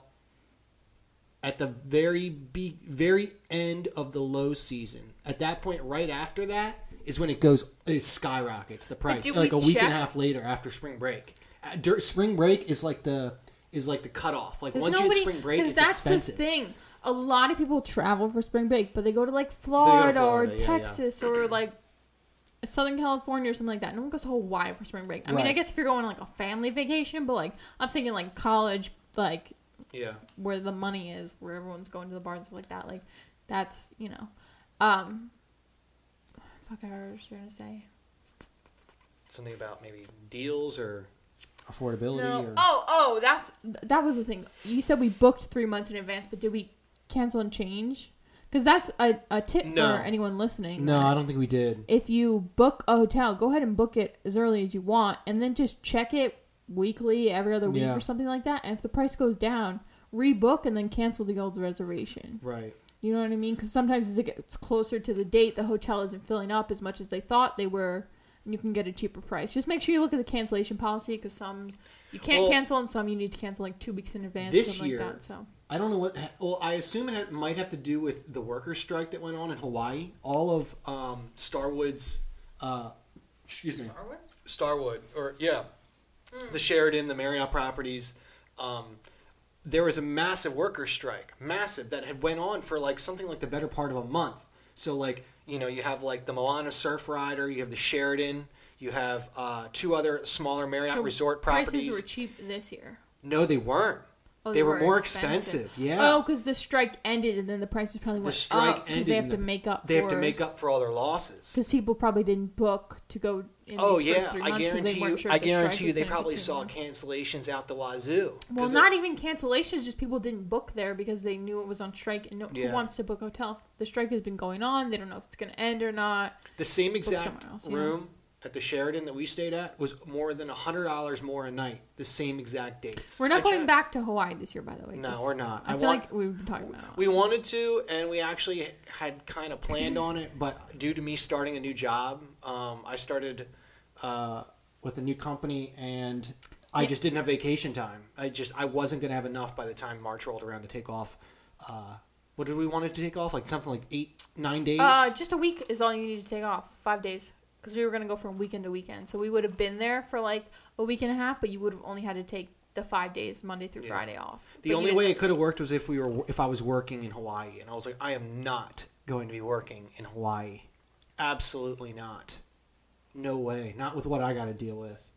Speaker 2: At the very be- very end of the low season. At that point, right after that is when it goes. It skyrockets the price. Like
Speaker 1: we
Speaker 2: a week and a half later, after spring break. Uh, dur- spring break is like the is like the cutoff. Like once you hit spring break, it's
Speaker 1: that's
Speaker 2: expensive.
Speaker 1: the thing a lot of people travel for spring break but they go to like florida,
Speaker 2: Florida,
Speaker 1: or
Speaker 2: yeah, yeah.
Speaker 1: texas or like Southern California or something like that. No one goes to Hawaii for spring break. I mean, I guess if you're going on like a family vacation, but like I'm thinking like college, like
Speaker 2: Yeah.
Speaker 1: where the money is, where everyone's going to the bars and stuff like that. Like that's you know, um, fuck, I was trying to say.
Speaker 7: Something about maybe deals or
Speaker 2: Affordability.
Speaker 1: No.
Speaker 2: Or,
Speaker 1: Oh, oh, that's that was the thing. You said we booked three months in advance, but did we cancel and change? Because that's a, a tip
Speaker 7: No.
Speaker 1: for anyone listening.
Speaker 2: no,
Speaker 1: that
Speaker 2: I don't think we did.
Speaker 1: If you book a hotel, go ahead and book it as early as you want, and then just check it weekly, every other week,
Speaker 2: Yeah.
Speaker 1: or something like that. And if the price goes down, rebook and then cancel the old reservation.
Speaker 2: Right.
Speaker 1: You know what I mean? Because sometimes as it gets closer to the date, the hotel isn't filling up as much as they thought they were, and you can get a cheaper price. Just make sure you look at the cancellation policy because some you can't
Speaker 7: Well,
Speaker 1: cancel, and some you need to cancel like two weeks in advance.
Speaker 2: this
Speaker 1: something
Speaker 2: year-
Speaker 1: like that. So
Speaker 2: I don't know what. Well, I assume it might have to do with the workers' strike that went on in Hawaii. All of um, Starwood's, uh, excuse me, Starwood, or yeah, the Sheraton, the Marriott properties. Um, there was a massive workers' strike, massive that had went on for like something like the better part of a month. So like you know you have like the Moana Surfrider, you have the Sheraton, you have uh, two other smaller Marriott
Speaker 1: So
Speaker 2: resort properties.
Speaker 1: prices were cheap this year.
Speaker 2: no, they weren't.
Speaker 1: Oh,
Speaker 2: they, were, more expensive. Yeah.
Speaker 1: Oh, because the strike ended, and then the prices probably went the
Speaker 2: strike
Speaker 1: up because
Speaker 2: ended
Speaker 1: they have to
Speaker 2: the-
Speaker 1: make up.
Speaker 2: They have to make up for all their losses.
Speaker 1: because people probably didn't book to go in
Speaker 2: Oh
Speaker 1: these
Speaker 2: yeah, I guarantee
Speaker 1: they
Speaker 2: you.
Speaker 1: sure
Speaker 2: I
Speaker 1: if the strike
Speaker 2: guarantee you, they probably saw cancellations out the wazoo.
Speaker 1: Well, not
Speaker 2: it-
Speaker 1: even cancellations, just people didn't book there because they knew it was on strike. And no,
Speaker 2: Yeah.
Speaker 1: who wants to book a hotel? The strike has been going on. They don't know if it's going to end or not.
Speaker 2: the same exact room at the Sheraton that we stayed at was more than hundred dollars more a night. The same exact dates.
Speaker 1: We're not
Speaker 2: I
Speaker 1: going
Speaker 2: checked.
Speaker 1: back to Hawaii this year, by the way.
Speaker 2: No, we're not.
Speaker 1: I,
Speaker 2: I
Speaker 1: feel
Speaker 2: want-
Speaker 1: like we've been talking about it.
Speaker 2: We wanted to, and we actually had kind of planned on it, but due to me starting a new job, um, I started uh, with a new company, and I
Speaker 1: Yeah.
Speaker 2: just didn't have vacation time. I just I wasn't gonna have enough by the time March rolled around to take off. Uh, what did we want to take off? Like something like eight, nine days.
Speaker 1: Uh, just a week is all you need to take off. Five days. Because we were gonna go from weekend to weekend. So we would have been there for like a week and a half, but you would have only had to take the five days, Monday through
Speaker 7: Yeah.
Speaker 1: Friday off.
Speaker 2: The
Speaker 1: But
Speaker 2: only way it could have worked was if we were if I was working in Hawaii, and I was like, I am not going to be working in Hawaii. Absolutely not. No way. Not with what I got to deal with.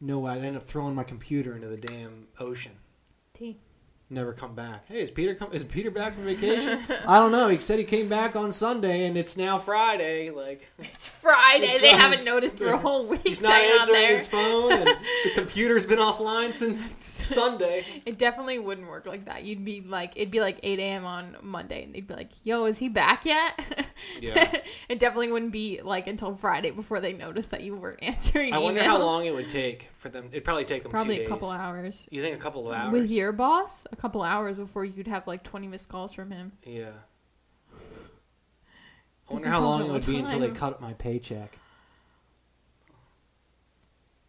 Speaker 2: No way. I'd end up throwing my computer into the damn ocean.
Speaker 1: T.
Speaker 2: Never come back. Hey, is Peter come? Is Peter back from vacation? I don't know. He said he came back on Sunday, and it's now Friday. Like
Speaker 1: It's Friday.
Speaker 2: It's
Speaker 1: they
Speaker 2: not-
Speaker 1: haven't noticed for a whole week.
Speaker 2: he's not answering his phone, and the computer's been offline since Sunday.
Speaker 1: It definitely wouldn't work like that. You'd be like, it'd be like 8 a.m. on Monday, and they'd be like, "Yo, is he back yet?"
Speaker 2: Yeah.
Speaker 1: it definitely wouldn't be like until Friday before they noticed that you weren't answering.
Speaker 2: I wonder how long it would take for them. It'd probably take them
Speaker 1: Probably a couple hours.
Speaker 2: You think a couple of hours?
Speaker 1: With your boss, a couple hours before you'd have like 20 missed calls from him.
Speaker 2: Yeah. I wonder how long it would be until they cut my paycheck.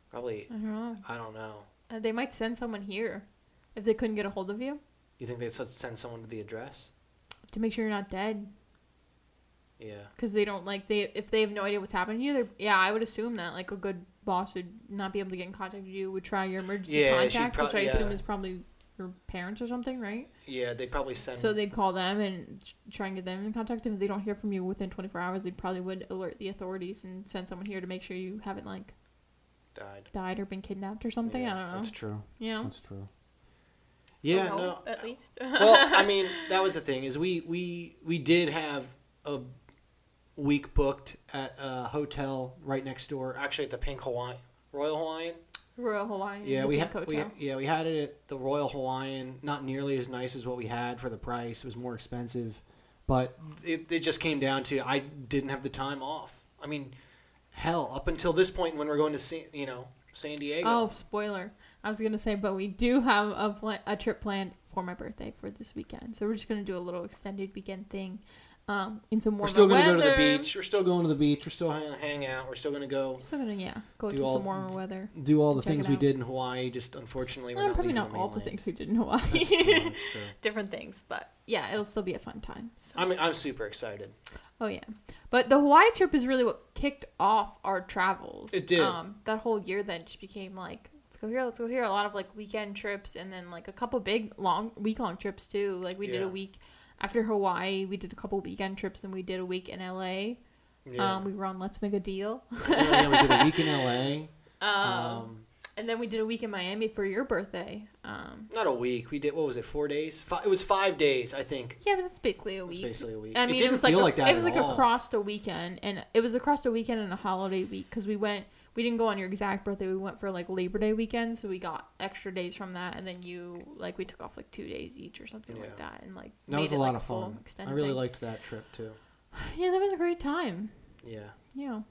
Speaker 2: Probably,
Speaker 1: I don't know.
Speaker 2: I don't know.
Speaker 1: Uh, they might send someone here if they couldn't get a hold of you
Speaker 2: You think they'd send someone to the address?
Speaker 1: to make sure you're not dead.
Speaker 2: Yeah.
Speaker 1: because they don't like they if they have no idea what's happening to you. They're, yeah, I would assume that like a good boss would not be able to get in contact with you. Would try your emergency
Speaker 2: Yeah,
Speaker 1: contact,
Speaker 2: prob-
Speaker 1: which I assume is probably your parents or something, right?
Speaker 2: Yeah, they'd probably send.
Speaker 1: So they'd call them and try and get them in contact. If they don't hear from you within 24 hours, they probably would alert the authorities and send someone here to make sure you haven't like
Speaker 2: died.
Speaker 1: died or been kidnapped or something.
Speaker 2: Yeah,
Speaker 1: I don't know.
Speaker 2: That's true.
Speaker 1: you know.
Speaker 2: That's true. Yeah,
Speaker 1: Or
Speaker 2: no.
Speaker 1: hope, At least.
Speaker 2: well, I mean, that was the thing is we we we did have a week booked at a hotel right next door, actually at the Pink Hawaiian Royal Hawaiian.
Speaker 1: Royal Hawaiian.
Speaker 2: Yeah, we had we, yeah we had it at the Royal Hawaiian. Not nearly as nice as what we had for the price. It was more expensive, but it, it just came down to I didn't have the time off. I mean, hell, up until this point when we're going to see you know San Diego.
Speaker 1: Oh, spoiler! I was gonna say, but we do have a a trip planned for my birthday for this weekend. So we're just gonna do a little extended weekend thing, um, in some warmer
Speaker 2: we're still going to go to the beach. We're still going to the beach. We're still going to hang out. We're still going to go
Speaker 1: Still gonna yeah, go to
Speaker 2: all-
Speaker 1: some warmer weather.
Speaker 2: do all the things we did in Hawaii. Just unfortunately, we're
Speaker 1: Well,
Speaker 2: not
Speaker 1: probably not all the things we did in Hawaii.
Speaker 2: That's true. That's true.
Speaker 1: Different things, but yeah, it'll still be a fun time. So.
Speaker 2: I'm I'm super excited.
Speaker 1: Oh yeah, but the Hawaii trip is really what kicked off our travels.
Speaker 2: It did.
Speaker 1: Um, that whole year then just became like let's go here, let's go here. A lot of like weekend trips, and then like a couple big long week long trips too. Like we did a week after Hawaii. We did a couple weekend trips, and we did a week in LA.
Speaker 2: Yeah.
Speaker 1: Um, we were on Let's Make a Deal.
Speaker 2: yeah, yeah, we did a week in LA.
Speaker 1: Um,
Speaker 2: Um,
Speaker 1: and then we did a week in Miami for your birthday. Um,
Speaker 2: not a week. We did what was it? Four days? Five, it was five days, I think.
Speaker 1: yeah, but that's basically a
Speaker 2: It was
Speaker 1: week.
Speaker 2: basically a week.
Speaker 1: I
Speaker 2: it
Speaker 1: mean,
Speaker 2: didn't
Speaker 1: was like
Speaker 2: feel
Speaker 1: a,
Speaker 2: like that
Speaker 1: it was like
Speaker 2: all.
Speaker 1: across the weekend, and it was across the weekend and a holiday week because we went. We didn't go on your exact birthday. We went for like Labor Day weekend, so we got extra days from that, and then you like we took off like two days each or something like that, and like
Speaker 2: That
Speaker 1: made
Speaker 2: was a lot
Speaker 1: like,
Speaker 2: of fun. I really
Speaker 1: thing.
Speaker 2: liked that trip too.
Speaker 1: Yeah, that was a great time.
Speaker 2: Yeah.
Speaker 1: Yeah.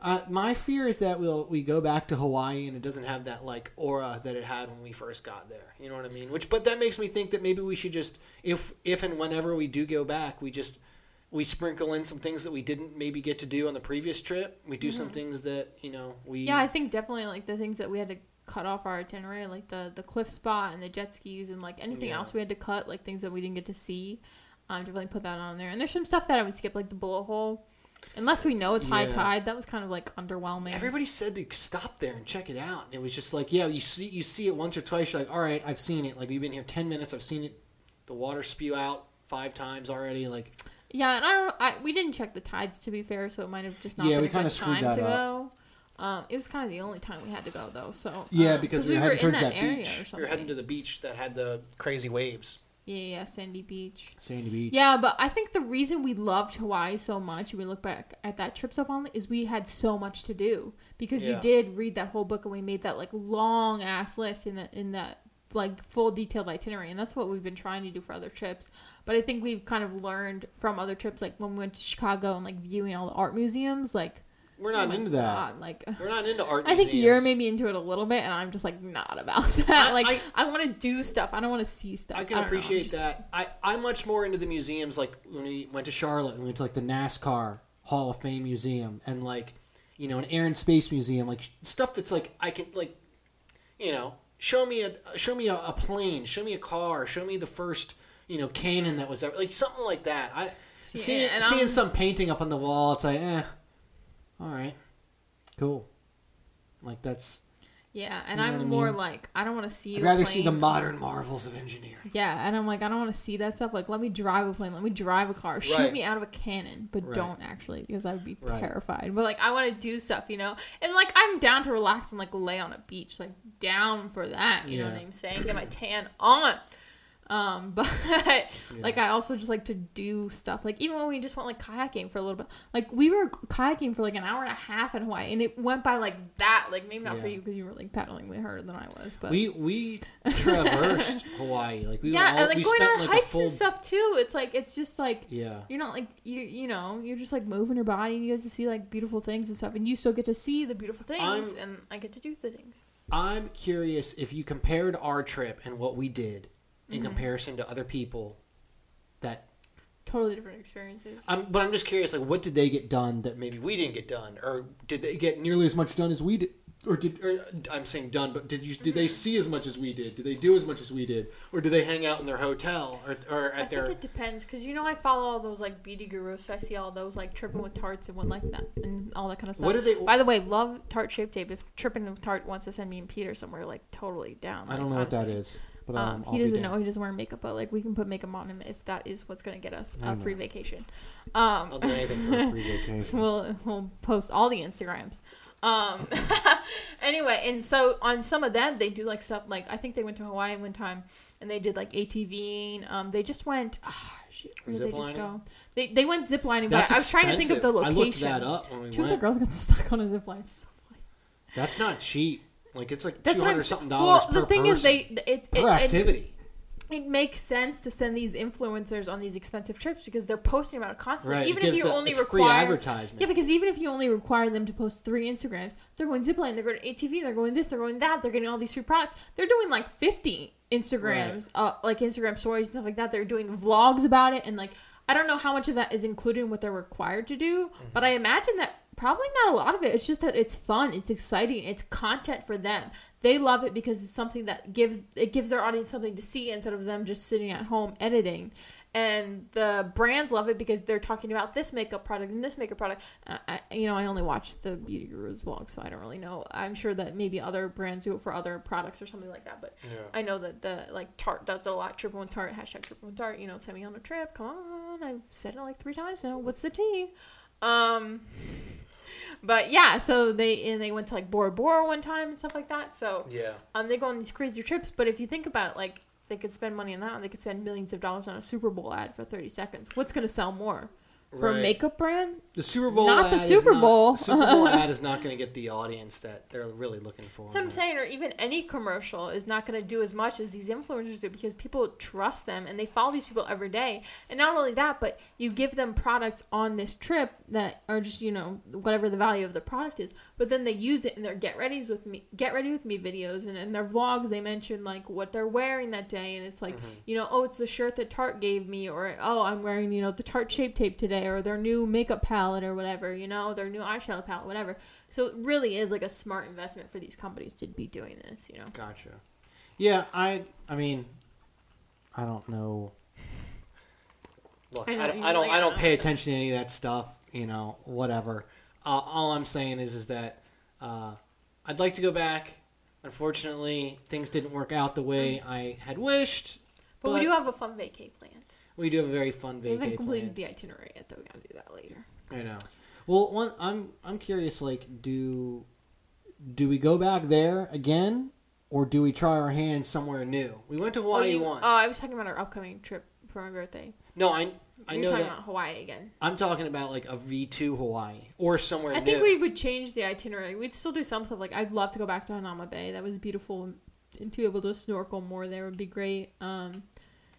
Speaker 2: Uh, my fear is that we'll we go back to Hawaii and it doesn't have that like aura that it had when we first got there. You know what I mean? Which, but that makes me think that maybe we should just, if if and whenever we do go back, we just we sprinkle in some things that we didn't maybe get to do on the previous trip. We do some things that you know we.
Speaker 1: Mm-hmm. Yeah, I think definitely like the things that we had to cut off our itinerary, like the the cliff spot and the jet skis and like anything
Speaker 2: Yeah.
Speaker 1: else we had to cut, like things that we didn't get to see. Um, definitely put that on there. And there's some stuff that I would skip, like the bullet hole. Unless we know it's high
Speaker 2: Yeah.
Speaker 1: tide, that was kind of like underwhelming.
Speaker 2: Everybody said to stop there and check it out. And it was just like, yeah, you see you see it once or twice. You're like, all right, I've seen it. Like we've been here ten minutes. I've seen it. The water spew out five times already. Like
Speaker 1: Yeah, and I don't. I, we didn't check the tides to be fair, so it might have just not
Speaker 2: Yeah,
Speaker 1: been
Speaker 2: we
Speaker 1: a
Speaker 2: kinda
Speaker 1: good
Speaker 2: screwed
Speaker 1: time
Speaker 2: that
Speaker 1: to
Speaker 2: up.
Speaker 1: go. Um, it was kind of the only time we had to go though. So
Speaker 2: Yeah,
Speaker 1: um,
Speaker 2: because
Speaker 1: 'cause
Speaker 2: we were
Speaker 1: we were
Speaker 2: heading
Speaker 1: in
Speaker 2: towards
Speaker 1: that,
Speaker 2: that
Speaker 1: area
Speaker 2: beach. we were heading to the beach that had the crazy waves.
Speaker 1: yeah, yeah, Sandy Beach.
Speaker 2: Sandy Beach.
Speaker 1: Yeah, but I think the reason we loved Hawaii so much, and we look back at that trip so fondly, is we had so much to do because
Speaker 2: Yeah.
Speaker 1: you did read that whole book and we made that like long ass list in that in that like full detailed itinerary, and that's what we've been trying to do for other trips. But I think we've kind of learned from other trips, like when we went to Chicago and like viewing all the art museums, like
Speaker 2: We're
Speaker 1: oh
Speaker 2: not
Speaker 1: my
Speaker 2: into that.
Speaker 1: Like.
Speaker 2: We're not into art.
Speaker 1: I think you're maybe into it a little bit, and I'm just like not about that.
Speaker 2: I-
Speaker 1: like
Speaker 2: I-
Speaker 1: I, want to do stuff. I don't want to see stuff.
Speaker 2: I can
Speaker 1: I'm
Speaker 2: appreciate
Speaker 1: just-
Speaker 2: that. I I'm much more into the museums. Like when we went to Charlotte, and we went to like the NASCAR Hall of Fame museum, and like you know an Air and Space museum, like stuff that's like I can like, you know, show me a show me a, a plane, show me a car, show me the first you know cannon that was ever like something like that. I
Speaker 1: See,
Speaker 2: seeing seeing
Speaker 1: I'm-
Speaker 2: some painting up on the wall, it's like eh, all right. Cool. Like that's.
Speaker 1: Yeah, and
Speaker 2: You know
Speaker 1: I'm
Speaker 2: I
Speaker 1: more
Speaker 2: mean?
Speaker 1: like I don't want to see.
Speaker 2: I'd rather see the modern marvels of engineering.
Speaker 1: Yeah, and I'm like I don't want to see that stuff. Like, let me drive a plane. Let me drive a car. Shoot me out of a cannon, but
Speaker 2: Right.
Speaker 1: don't actually because I would be
Speaker 2: Right.
Speaker 1: terrified. But like I want to do stuff, you know. And like I'm down to relax and like lay on a beach, like down for that. You know what I'm saying? Get my tan on. Um, but like I also just like to do stuff. Like even when we just went like kayaking for a little bit, like we were kayaking for like an hour and a half in Hawaii, and it went by like that. Like maybe not for you because you were like paddling way harder than I was, but
Speaker 2: We we traversed Hawaii. Like we
Speaker 1: yeah,
Speaker 2: all,
Speaker 1: and like
Speaker 2: we
Speaker 1: going
Speaker 2: spent
Speaker 1: on
Speaker 2: like
Speaker 1: hikes
Speaker 2: full.
Speaker 1: and stuff too. It's like it's just like
Speaker 2: Yeah.
Speaker 1: you're not like you you know you're just like moving your body. and You get to see like beautiful things and stuff, and you still get to see the beautiful things,
Speaker 2: I'm-
Speaker 1: and I get to do the things.
Speaker 2: I'm curious if you compared our trip and what we did in
Speaker 1: Mm-hmm.
Speaker 2: comparison to other people that
Speaker 1: Totally different experiences.
Speaker 2: I'm but I'm just curious like what did they get done that maybe we didn't get done or did they get nearly as much done as we did or did or I'm saying done but did you did they see as much as we did did they do as much as we did or do they hang out in their hotel or, or
Speaker 1: I
Speaker 2: at
Speaker 1: think
Speaker 2: their
Speaker 1: it depends because you know I follow all those like beauty gurus, so I see all those like tripping with tarts and what like that and all that kind of stuff.
Speaker 2: What do they-
Speaker 1: By the way, love Tarte shape tape. If tripping with Tarte wants to send me and Peter somewhere, like totally down.
Speaker 2: I don't know what that
Speaker 1: honestly.
Speaker 2: is but
Speaker 1: Um,
Speaker 2: um,
Speaker 1: he doesn't know. He doesn't wear makeup, but like we can put makeup on him if that is what's gonna get us
Speaker 2: I
Speaker 1: a
Speaker 2: know.
Speaker 1: free vacation. Um,
Speaker 2: I'll do anything for a free vacation
Speaker 1: we'll we'll post all the Instagrams. Um, anyway, and so on some of them, they do like stuff like I think they went to Hawaii one time and they did like ATVing. Um, they just went. Ah, shit, where did they just go? They they went ziplining, but
Speaker 2: That's
Speaker 1: I, I was trying to think of the
Speaker 2: expensive.
Speaker 1: location.
Speaker 2: I looked that up when we
Speaker 1: Two of the girls got stuck on a zip line. So funny.
Speaker 2: That's not cheap. Like it's like two hundred something
Speaker 1: Well,
Speaker 2: dollars per
Speaker 1: the thing
Speaker 2: person
Speaker 1: is, they it, it, it,
Speaker 2: activity.
Speaker 1: it makes sense to send these influencers on these expensive trips because they're posting about it constantly.
Speaker 2: right.
Speaker 1: Even
Speaker 2: it
Speaker 1: if you
Speaker 2: the,
Speaker 1: only
Speaker 2: it's
Speaker 1: require
Speaker 2: free advertisement.
Speaker 1: Yeah, because even if you only require them to post three Instagrams, they're going zipline, they're going ATV, they're going this, they're going that, they're getting all these free products. They're doing like 50 Instagrams, uh, like Instagram stories and stuff like that. They're doing vlogs about it. And like, I don't know how much of that is included in what they're required to do,
Speaker 2: Mm-hmm.
Speaker 1: but I imagine that probably not a lot of it. It's just that it's fun, it's exciting, it's content for them. They love it because it's something that gives it gives their audience something to see instead of them just sitting at home editing. And the brands love it because they're talking about this makeup product and this makeup product. I, you know, I only watch the Beauty Gurus vlog, so I don't really know. I'm sure that maybe other brands do it for other products or something like that. But
Speaker 7: Yeah.
Speaker 1: I know that the like Tarte does it a lot. Trippin with Tarte hashtag Trippin with Tarte. You know, send me on a trip. Come on, I've said it like three times now. What's the tea? Um, but yeah, so they and they went to like Bora Bora one time and stuff like that. So
Speaker 7: Yeah.
Speaker 1: um, they go on these crazy trips. But if you think about it, like they could spend money on that, and they could spend millions of dollars on a Super Bowl ad for thirty seconds. What's gonna sell more for a makeup brand?
Speaker 2: The Super Bowl
Speaker 1: Not the Super
Speaker 2: not-
Speaker 1: Bowl.
Speaker 2: the Super Bowl ad is not going to get the audience that they're really looking for.
Speaker 1: That's what I'm saying, or even any commercial is not going to do as much as these influencers do because people trust them and they follow these people every day. And not only that, but you give them products on this trip that are just you know whatever the value of the product is, but then they use it in their get readies with me, get ready with me videos, and in their vlogs they mention like what they're wearing that day, and it's like mm-hmm. you know oh it's the shirt that Tarte gave me, or oh I'm wearing you know the Tarte shape tape today, or their new makeup palette or whatever, you know their new eyeshadow palette, whatever. So it really is like a smart investment for these companies to be doing this, you know.
Speaker 2: Gotcha. Yeah, I. I mean, I don't know. Look,
Speaker 1: I
Speaker 2: I,
Speaker 1: know what
Speaker 2: don't. I don't.
Speaker 1: like,
Speaker 2: I
Speaker 1: I
Speaker 2: don't pay attention to any of that stuff. You know, whatever. Uh, all I'm saying is, is that uh, I'd like to go back. Unfortunately, things didn't work out the way I had wished.
Speaker 1: But, we do have a fun vacay planned.
Speaker 2: We do have a very fun vacation.
Speaker 1: We haven't completed the itinerary yet, though. We gotta do that later.
Speaker 2: I know. Well, one, I'm I'm curious. Like, do do we go back there again, or do we try our hand somewhere new? We went to Hawaii
Speaker 1: oh, you-
Speaker 2: once.
Speaker 1: oh, I was talking about our upcoming trip for my birthday.
Speaker 2: no, I I
Speaker 1: You're
Speaker 2: know
Speaker 1: talking
Speaker 2: that.
Speaker 1: about Hawaii again.
Speaker 2: I'm talking about like a V two Hawaii or somewhere
Speaker 1: I
Speaker 2: new.
Speaker 1: think we would change the itinerary. We'd still do some stuff. Like I'd love to go back to Hanauma Bay. That was beautiful, and to be able to snorkel more there would be great. Um,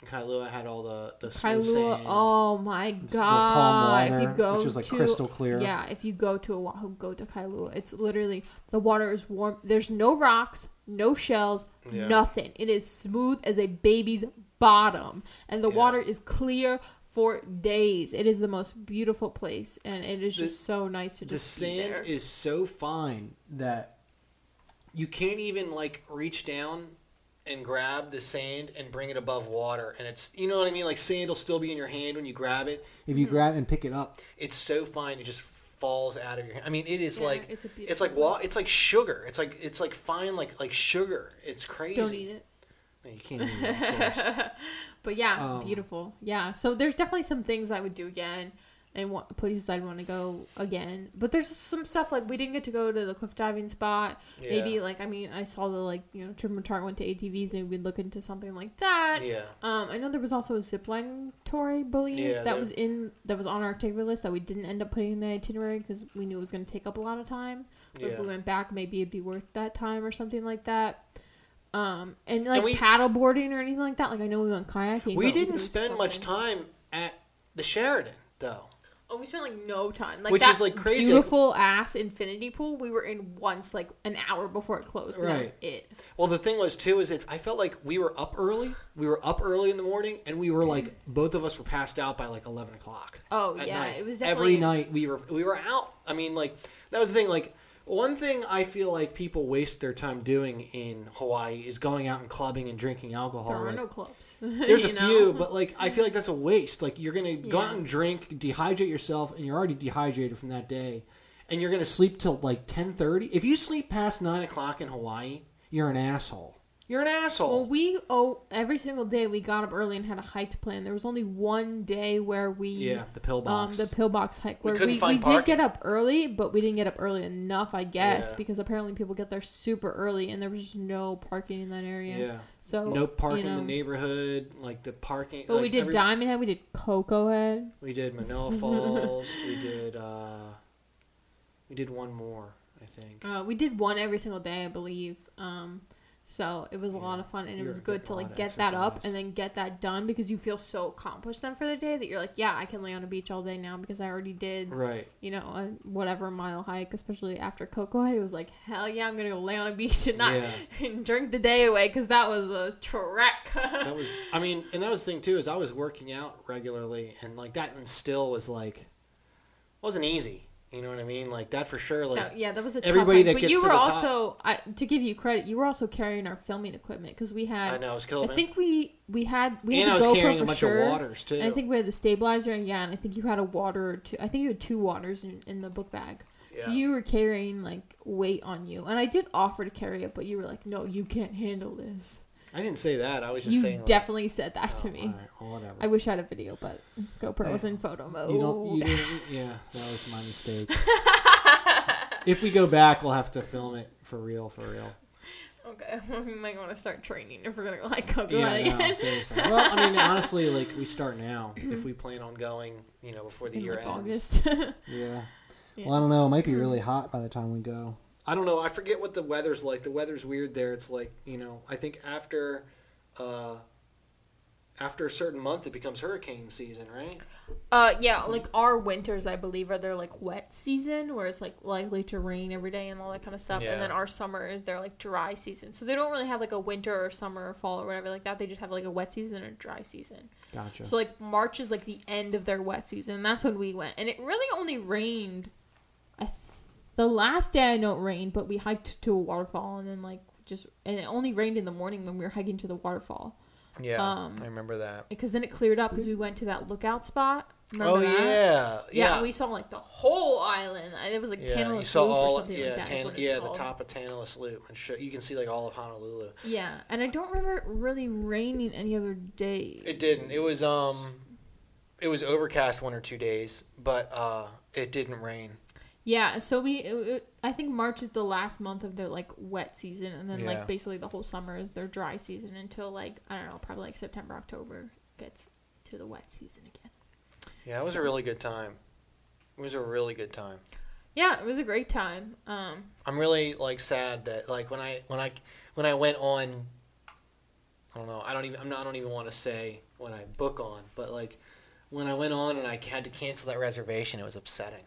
Speaker 2: Kailua had all the the
Speaker 1: Kailua.
Speaker 2: sand.
Speaker 1: Oh my
Speaker 8: the
Speaker 1: god! If
Speaker 8: water,
Speaker 1: you go
Speaker 8: which is like
Speaker 1: to,
Speaker 8: crystal clear.
Speaker 1: Yeah, if you go to Oahu, go to Kailua. It's literally the water is warm. There's no rocks, no shells,
Speaker 7: Yeah.
Speaker 1: nothing. It is smooth as a baby's bottom, and the
Speaker 7: Yeah.
Speaker 1: water is clear for days. It is the most beautiful place, and it is
Speaker 2: The-
Speaker 1: just so nice to
Speaker 2: the
Speaker 1: just be
Speaker 2: sand is so fine that you can't even like reach down and grab the sand and bring it above water and it's you know what i mean like sand will still be in your hand when you grab it
Speaker 8: If you grab and pick it up,
Speaker 2: it's so fine it just falls out of your hand. I mean, it is
Speaker 1: Yeah,
Speaker 2: like
Speaker 1: it's a
Speaker 2: it's like wa- It's like sugar. It's like it's like fine like like sugar. It's crazy.
Speaker 1: Don't eat it.
Speaker 9: No, You can't eat it, of course.
Speaker 1: But yeah,
Speaker 9: Um,
Speaker 1: beautiful. Yeah. So there's definitely some things I would do again, and wa- places I'd want to go again. But there's some stuff like we didn't get to go to the cliff diving spot.
Speaker 2: Yeah.
Speaker 1: Maybe like I mean I saw the like you know Trim Tarte went to ATVs. Maybe we'd look into something like that.
Speaker 2: Yeah.
Speaker 1: Um, I know there was also a zipline tour, I believe,
Speaker 2: Yeah,
Speaker 1: that
Speaker 2: there-
Speaker 1: was in that was on our itinerary list that we didn't end up putting in the itinerary because we knew it was going to take up a lot of time. But if we went back, maybe it'd be worth that time or something like that. Um, and like
Speaker 2: we-
Speaker 1: paddle boarding or anything like that. Like I know we went kayaking.
Speaker 2: We didn't
Speaker 1: do
Speaker 2: spend much time at the Sheraton though.
Speaker 1: Oh, we spent like no time. Like
Speaker 2: Which
Speaker 1: that
Speaker 2: is, like, crazy,
Speaker 1: Beautiful ass infinity pool. We were in once like an hour before it closed. And That was
Speaker 9: Right.
Speaker 1: it.
Speaker 2: Well, the thing was too is that I felt like we were up early. We were up early in the morning, and we were like both of us were passed out by like eleven o'clock.
Speaker 1: Oh
Speaker 2: at
Speaker 1: yeah,
Speaker 2: night.
Speaker 1: it was
Speaker 9: Every
Speaker 1: definitely
Speaker 9: night
Speaker 2: we were we were out. I mean, like that was the thing. Like one thing I feel like people waste their time doing in Hawaii is going out and clubbing and drinking alcohol.
Speaker 1: There are
Speaker 2: Like,
Speaker 1: no clubs.
Speaker 2: there's a
Speaker 1: know?
Speaker 2: few, but like I feel like that's a waste. Like you're gonna go out and drink, dehydrate yourself, and you're already dehydrated from that day, and you're gonna sleep till like ten thirty. If you sleep past nine o'clock in Hawaii, you're an asshole. You're an asshole.
Speaker 1: Well, we oh every single day we got up early and had a hike plan. There was only one day where we
Speaker 2: yeah, the pillbox.
Speaker 1: um the pillbox hike where we,
Speaker 2: couldn't
Speaker 1: we, did get up early, but we didn't get up early enough, I guess,
Speaker 2: Yeah.
Speaker 1: because apparently people get there super early and there was just no parking in that area.
Speaker 2: yeah.
Speaker 1: So
Speaker 2: no parking
Speaker 1: you
Speaker 2: in the neighborhood, like the parking.
Speaker 1: But we did
Speaker 2: every-
Speaker 1: Diamond Head, we did Koko Head.
Speaker 2: We did Manoa Falls. we did. uh We did one more, I think.
Speaker 1: Uh, we did one every single day, I believe. Um, so it was a lot of fun, and it was good to like get that up and then get that done because you feel so accomplished then for the day that you're like, yeah, I can lay on a beach all day now because I already did,
Speaker 2: Right.
Speaker 1: you know, a whatever mile hike. Especially after Koko Head, it was like, hell yeah, I'm gonna go lay on a beach and not
Speaker 2: Yeah.
Speaker 1: drink the day away because that was a trek.
Speaker 2: That was. I mean, and that was the thing too is I was working out regularly, and like that, and still was like, wasn't easy. You know what I mean? Like that for sure. Like
Speaker 1: That- yeah, that was a
Speaker 2: everybody that
Speaker 1: But you
Speaker 2: to
Speaker 1: were
Speaker 2: top-
Speaker 1: also, I, to give you credit, you were also carrying our filming equipment because we had.
Speaker 2: I know, it was killing me.
Speaker 1: think we we had we
Speaker 2: and I
Speaker 1: had
Speaker 2: was
Speaker 1: the GoPro
Speaker 2: carrying a bunch
Speaker 1: sure.
Speaker 2: of waters too.
Speaker 1: And I think we had the stabilizer, and yeah, and I think you had a water or two. I think you had two waters in, in the book bag. So you were carrying like weight on you, and I did offer to carry it, but you were like, "No, you can't handle this."
Speaker 2: I didn't say that. I was just
Speaker 1: You
Speaker 2: saying. like,
Speaker 1: definitely said that
Speaker 2: oh,
Speaker 1: to me.
Speaker 2: all right, whatever.
Speaker 1: I wish I had a video, but GoPro was in photo mode.
Speaker 9: You don't. You didn't. Yeah, that was my mistake. if we go back, we'll have to film it for real. For real.
Speaker 1: okay, well, we might want to start training if we're gonna go like Koko
Speaker 9: Yeah,
Speaker 1: again.
Speaker 9: no, seriously. Well, I mean, honestly, like
Speaker 2: we start now if we plan on going. You know, before the
Speaker 1: in
Speaker 2: year
Speaker 1: like
Speaker 2: ends.
Speaker 1: August.
Speaker 9: yeah.
Speaker 1: Yeah.
Speaker 9: Well, I don't know. It might be really hot by the time we go.
Speaker 2: I don't know. I forget what the weather's like. The weather's weird there. It's like you know. I think after, uh, after a certain month, it becomes hurricane season, right?
Speaker 1: Uh, yeah, like our winters, I believe, are their like wet season, where it's like likely to rain every day and all that kind of stuff.
Speaker 2: Yeah.
Speaker 1: And then our summer is their like dry season. So they don't really have like a winter or summer or fall or whatever like that. They just have like a wet season and a dry season.
Speaker 9: Gotcha.
Speaker 1: So like March is like the end of their wet season. That's when we went, and it really only rained. The last day I know it rained, but we hiked to a waterfall and then like just and it only rained in the morning when we were hiking to the waterfall
Speaker 2: Yeah,
Speaker 1: Um,
Speaker 2: I remember that.
Speaker 1: because then it cleared up because we went to that lookout spot. Remember
Speaker 2: oh yeah,
Speaker 1: Yeah,
Speaker 2: yeah.
Speaker 1: we saw like the whole island. It was like
Speaker 2: yeah,
Speaker 1: Tantalus Loop or something
Speaker 2: Yeah,
Speaker 1: like that.
Speaker 2: Tan- yeah, the top of Tantalus Loop, and sh- you can see like all of Honolulu.
Speaker 1: Yeah, and I don't remember it really raining any other day.
Speaker 2: It didn't. It was um, it was overcast one or two days, but uh, it didn't rain.
Speaker 1: Yeah, so we, it, it- I think March is the last month of their like wet season, and then
Speaker 2: Yeah.
Speaker 1: like basically the whole summer is their dry season until like I don't know, probably like September, October gets to the wet season again.
Speaker 2: Yeah, it was a really good time. It was a really good time.
Speaker 1: Yeah, it was a great time. Um,
Speaker 2: I'm really like sad that like when I when I when I went on I don't know, I don't even I'm not, I don't even want to say when I book on, but like when I went on and I had to cancel that reservation, it was upsetting.